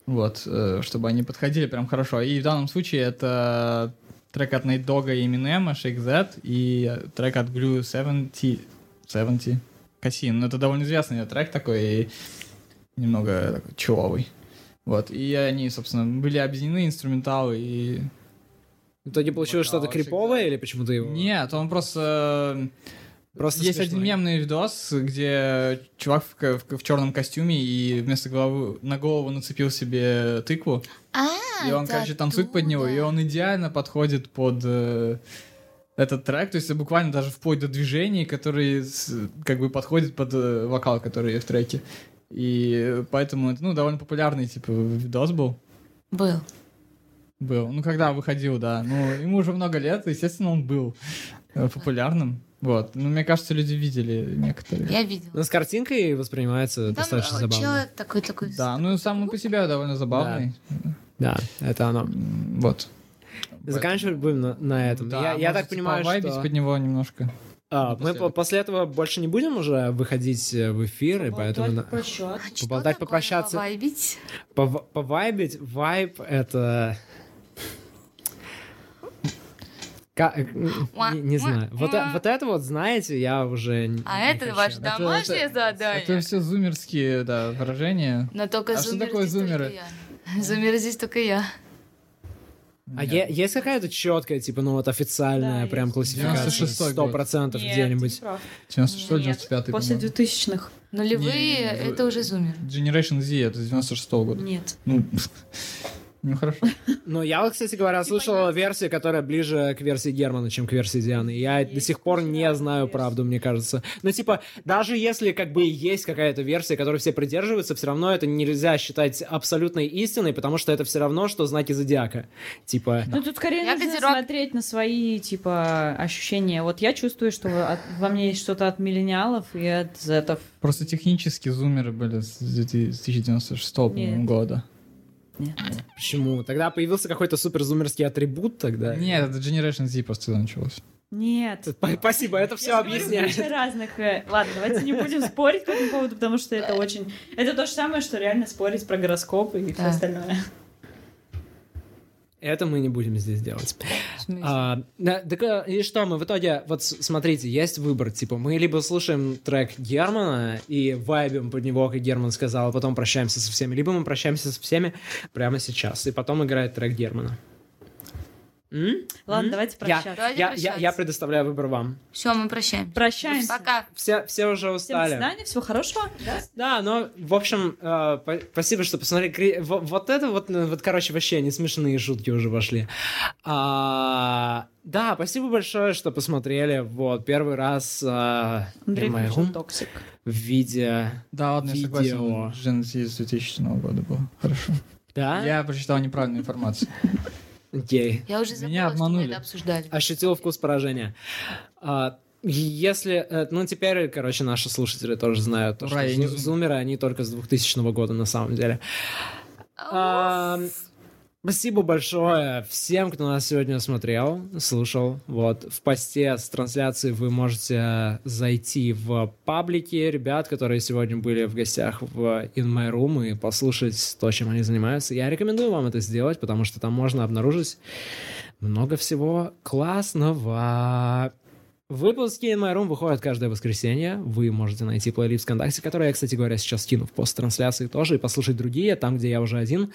вот, э, чтобы они подходили прям хорошо. И в данном случае это трек от Nate Dogg и Eminem, Shake That, и трек от Blue 70, 70, Кассин. Ну, это довольно известный трек такой, и немного такой чиловый. Вот, и они, собственно, были объединены, инструменталы, и В итоге получилось что-то криповое или почему ты его... нет, он просто... Просто Есть смешной. один мемный видос, где чувак в, ка- в, черном костюме и вместо головы на голову нацепил себе тыкву. А, и он, короче, танцует под него, и он идеально подходит под э, этот трек. То есть буквально даже вплоть до движений, которые с- как бы подходят под э, вокал, который в треке. И поэтому это, ну, довольно популярный, типа, видос был. Был. Был. Ну, когда выходил, да. Ну, ему уже много лет, естественно, он был э, популярным. Вот. Ну, мне кажется, люди видели некоторые. Я видел. Но с картинкой воспринимается Там достаточно э, забавно. человек такой такой. Да, ну, сам по себе довольно забавный. Да, это оно. Вот. Заканчивать будем на, на этом. Да, я, я так можете понимаю, повайбить что... под него немножко. А, мы по- после этого больше не будем уже выходить э, в эфир, и поэтому... на- <laughs> Поболтать, попрощаться. Вайбить? Пов- Повайбить. Вайб — это... Ка- э, Не, не знаю. Вот, э- вот это вот, знаете, я уже... не- А не это хочу. ваше домашнее задание. Это все зумерские, да, выражения. Но только а что зумер такое здесь только зумеры? я. Зумер здесь только я. А е- есть какая-то четкая, типа, ну вот официальная прям классификация? 96-й Сто год. процентов Нет, где-нибудь? ты прав. 96 Нет, 95 После по-моему. 2000-х. Нулевые это уже зумер. Generation Z, это с 96 года. Нет. Ну, <laughs> ну хорошо. <laughs> Ну, я вот, кстати говоря, слышал версию, которая ближе к версии Германа, чем к версии Дианы. Я до сих пор не знаю правду, мне кажется. Ну, типа, даже если как бы есть какая-то версия, которой все придерживаются, все равно это нельзя считать абсолютной истиной, потому что это все равно, что знаки зодиака. Типа... Ну, тут скорее Я нужно козерог. смотреть на свои, типа, ощущения. Вот я чувствую, что от- во мне есть что-то от миллениалов и от зетов. Просто технически зумеры были с 2096 по-моему, Нет. Почему? Тогда появился какой-то суперзумерский атрибут тогда? Нет, это Generation Z просто началось. Нет. Спасибо, это все объясняет. Разных... э, Ладно, давайте не будем спорить по этому поводу, потому что это очень... Это то же самое, что реально спорить про гороскопы и все остальное. Это мы не будем здесь делать. А, да, так, э, и что, мы в итоге, вот смотрите, есть выбор, типа, мы либо слушаем трек Германа и вайбим под него, как Герман сказал, а потом прощаемся со всеми, либо мы прощаемся со всеми прямо сейчас, и потом играет трек Германа. М? Ладно, М? давайте Я- прощаться. Я, я, я предоставляю выбор вам. Все, мы прощаемся. Прощаемся. Пока. Все, все уже Всем до устали. свидания, всего хорошего. Да, но, в общем, э, по- спасибо, что посмотрели. Вот это вот, ну, вот, короче, вообще не смешные шутки уже пошли. А, да, спасибо большое, что посмотрели. Вот, первый раз э, Андрей токсик. в виде Да, ладно, я согласен. Z с 2000 года был. Хорошо. Да? Я прочитал неправильную информацию. Окей. Я уже забыла, Меня что мы обманули. это обсуждали. Ощутил вкус поражения. А, если, э, ну теперь, короче, наши слушатели тоже знают, то, Ура, что я не зу- зумеры, они только с 2000 года на самом деле. А, Спасибо большое всем, кто нас сегодня смотрел, слушал. Вот в посте с трансляцией вы можете зайти в паблики ребят, которые сегодня были в гостях в In My Room и послушать то, чем они занимаются. Я рекомендую вам это сделать, потому что там можно обнаружить много всего классного. Выпуски In My Room выходят каждое воскресенье. Вы можете найти плейлист ВКонтакте, который я, кстати говоря, сейчас кину в пост-трансляции тоже, и послушать другие, там, где я уже один.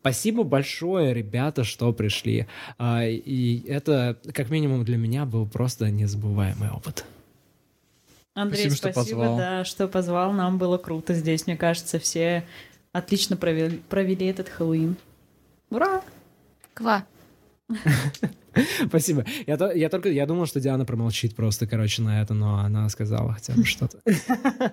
Спасибо большое, ребята, что пришли. А, И это, как минимум, для меня был просто незабываемый опыт. Андрей, Спасибо, что спасибо, позвал. да, что позвал. Нам было круто здесь. Мне кажется, все отлично провели, провели этот Хэллоуин. Ура! Ква. <laughs> <laughs> Спасибо. Я, то- я только я думал, что Диана промолчит просто, короче, на это, но она сказала хотя бы что-то. <laughs>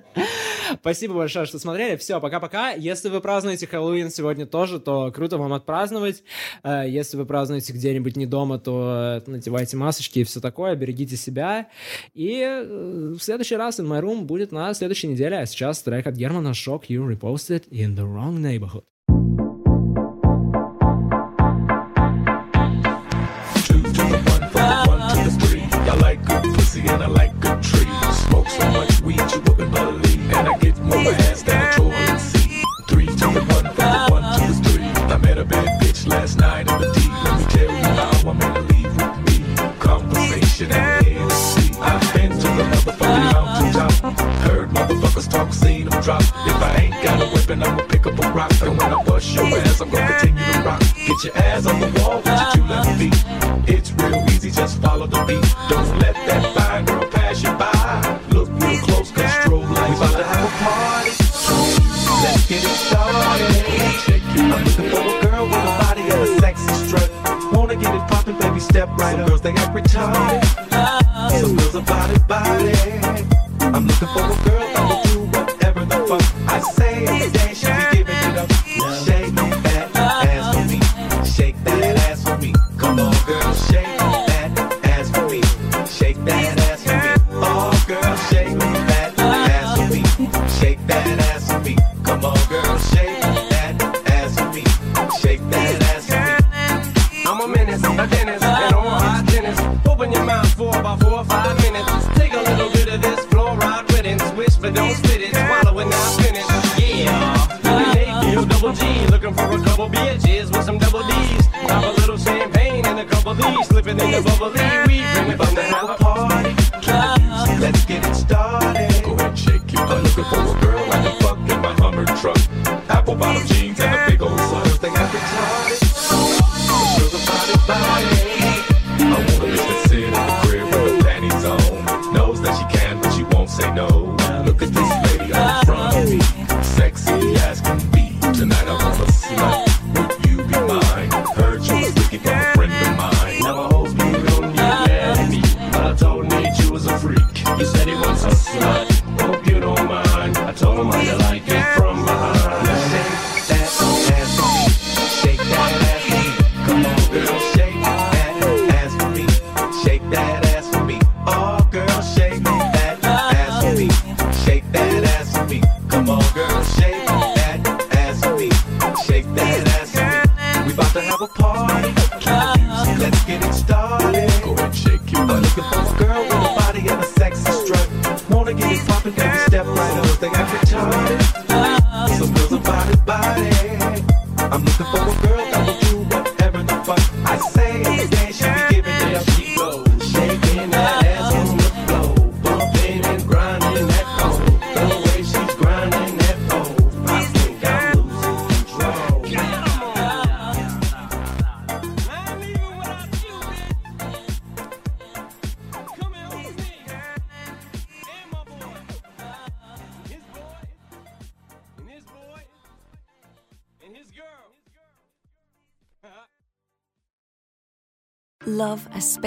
Спасибо большое, что смотрели. Все, пока-пока. Если вы празднуете Хэллоуин сегодня тоже, то круто вам отпраздновать. Э, Если вы празднуете где-нибудь не дома, то э, надевайте масочки и все такое, берегите себя. И э, в следующий раз In My Room будет на следующей неделе. А сейчас трек от Германа Shock You Reposted in the Wrong Neighborhood. Drop. If I ain't got a weapon, I'ma pick up a rock. And when I bust your ass, I'm gonna continue to rock. Get your ass on the wall with your two left feet. It's real easy, just follow the beat. Don't let that fine girl pass you by. Look real close, cause strobe lights. We about to have a party. Let's get it started. I'm looking for a girl with a body and a sexy strut. Wanna get it poppin', baby, step right Some girls, they act retarded. Some girls are body, body. I'm looking for a girl that will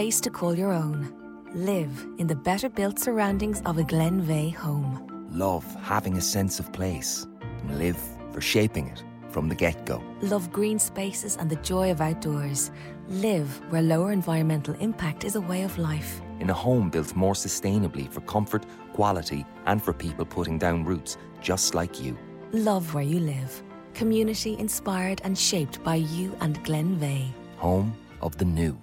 space to call your own. Live in the better built surroundings of a Glenveigh home. Love having a sense of place. And live for shaping it from the get go. Love green spaces and the joy of outdoors. Live where lower environmental impact is a way of life. In a home built more sustainably for comfort, quality, and for people putting down roots just like you. Love where you live. Community inspired and shaped by you and Glenveigh. Home of the new.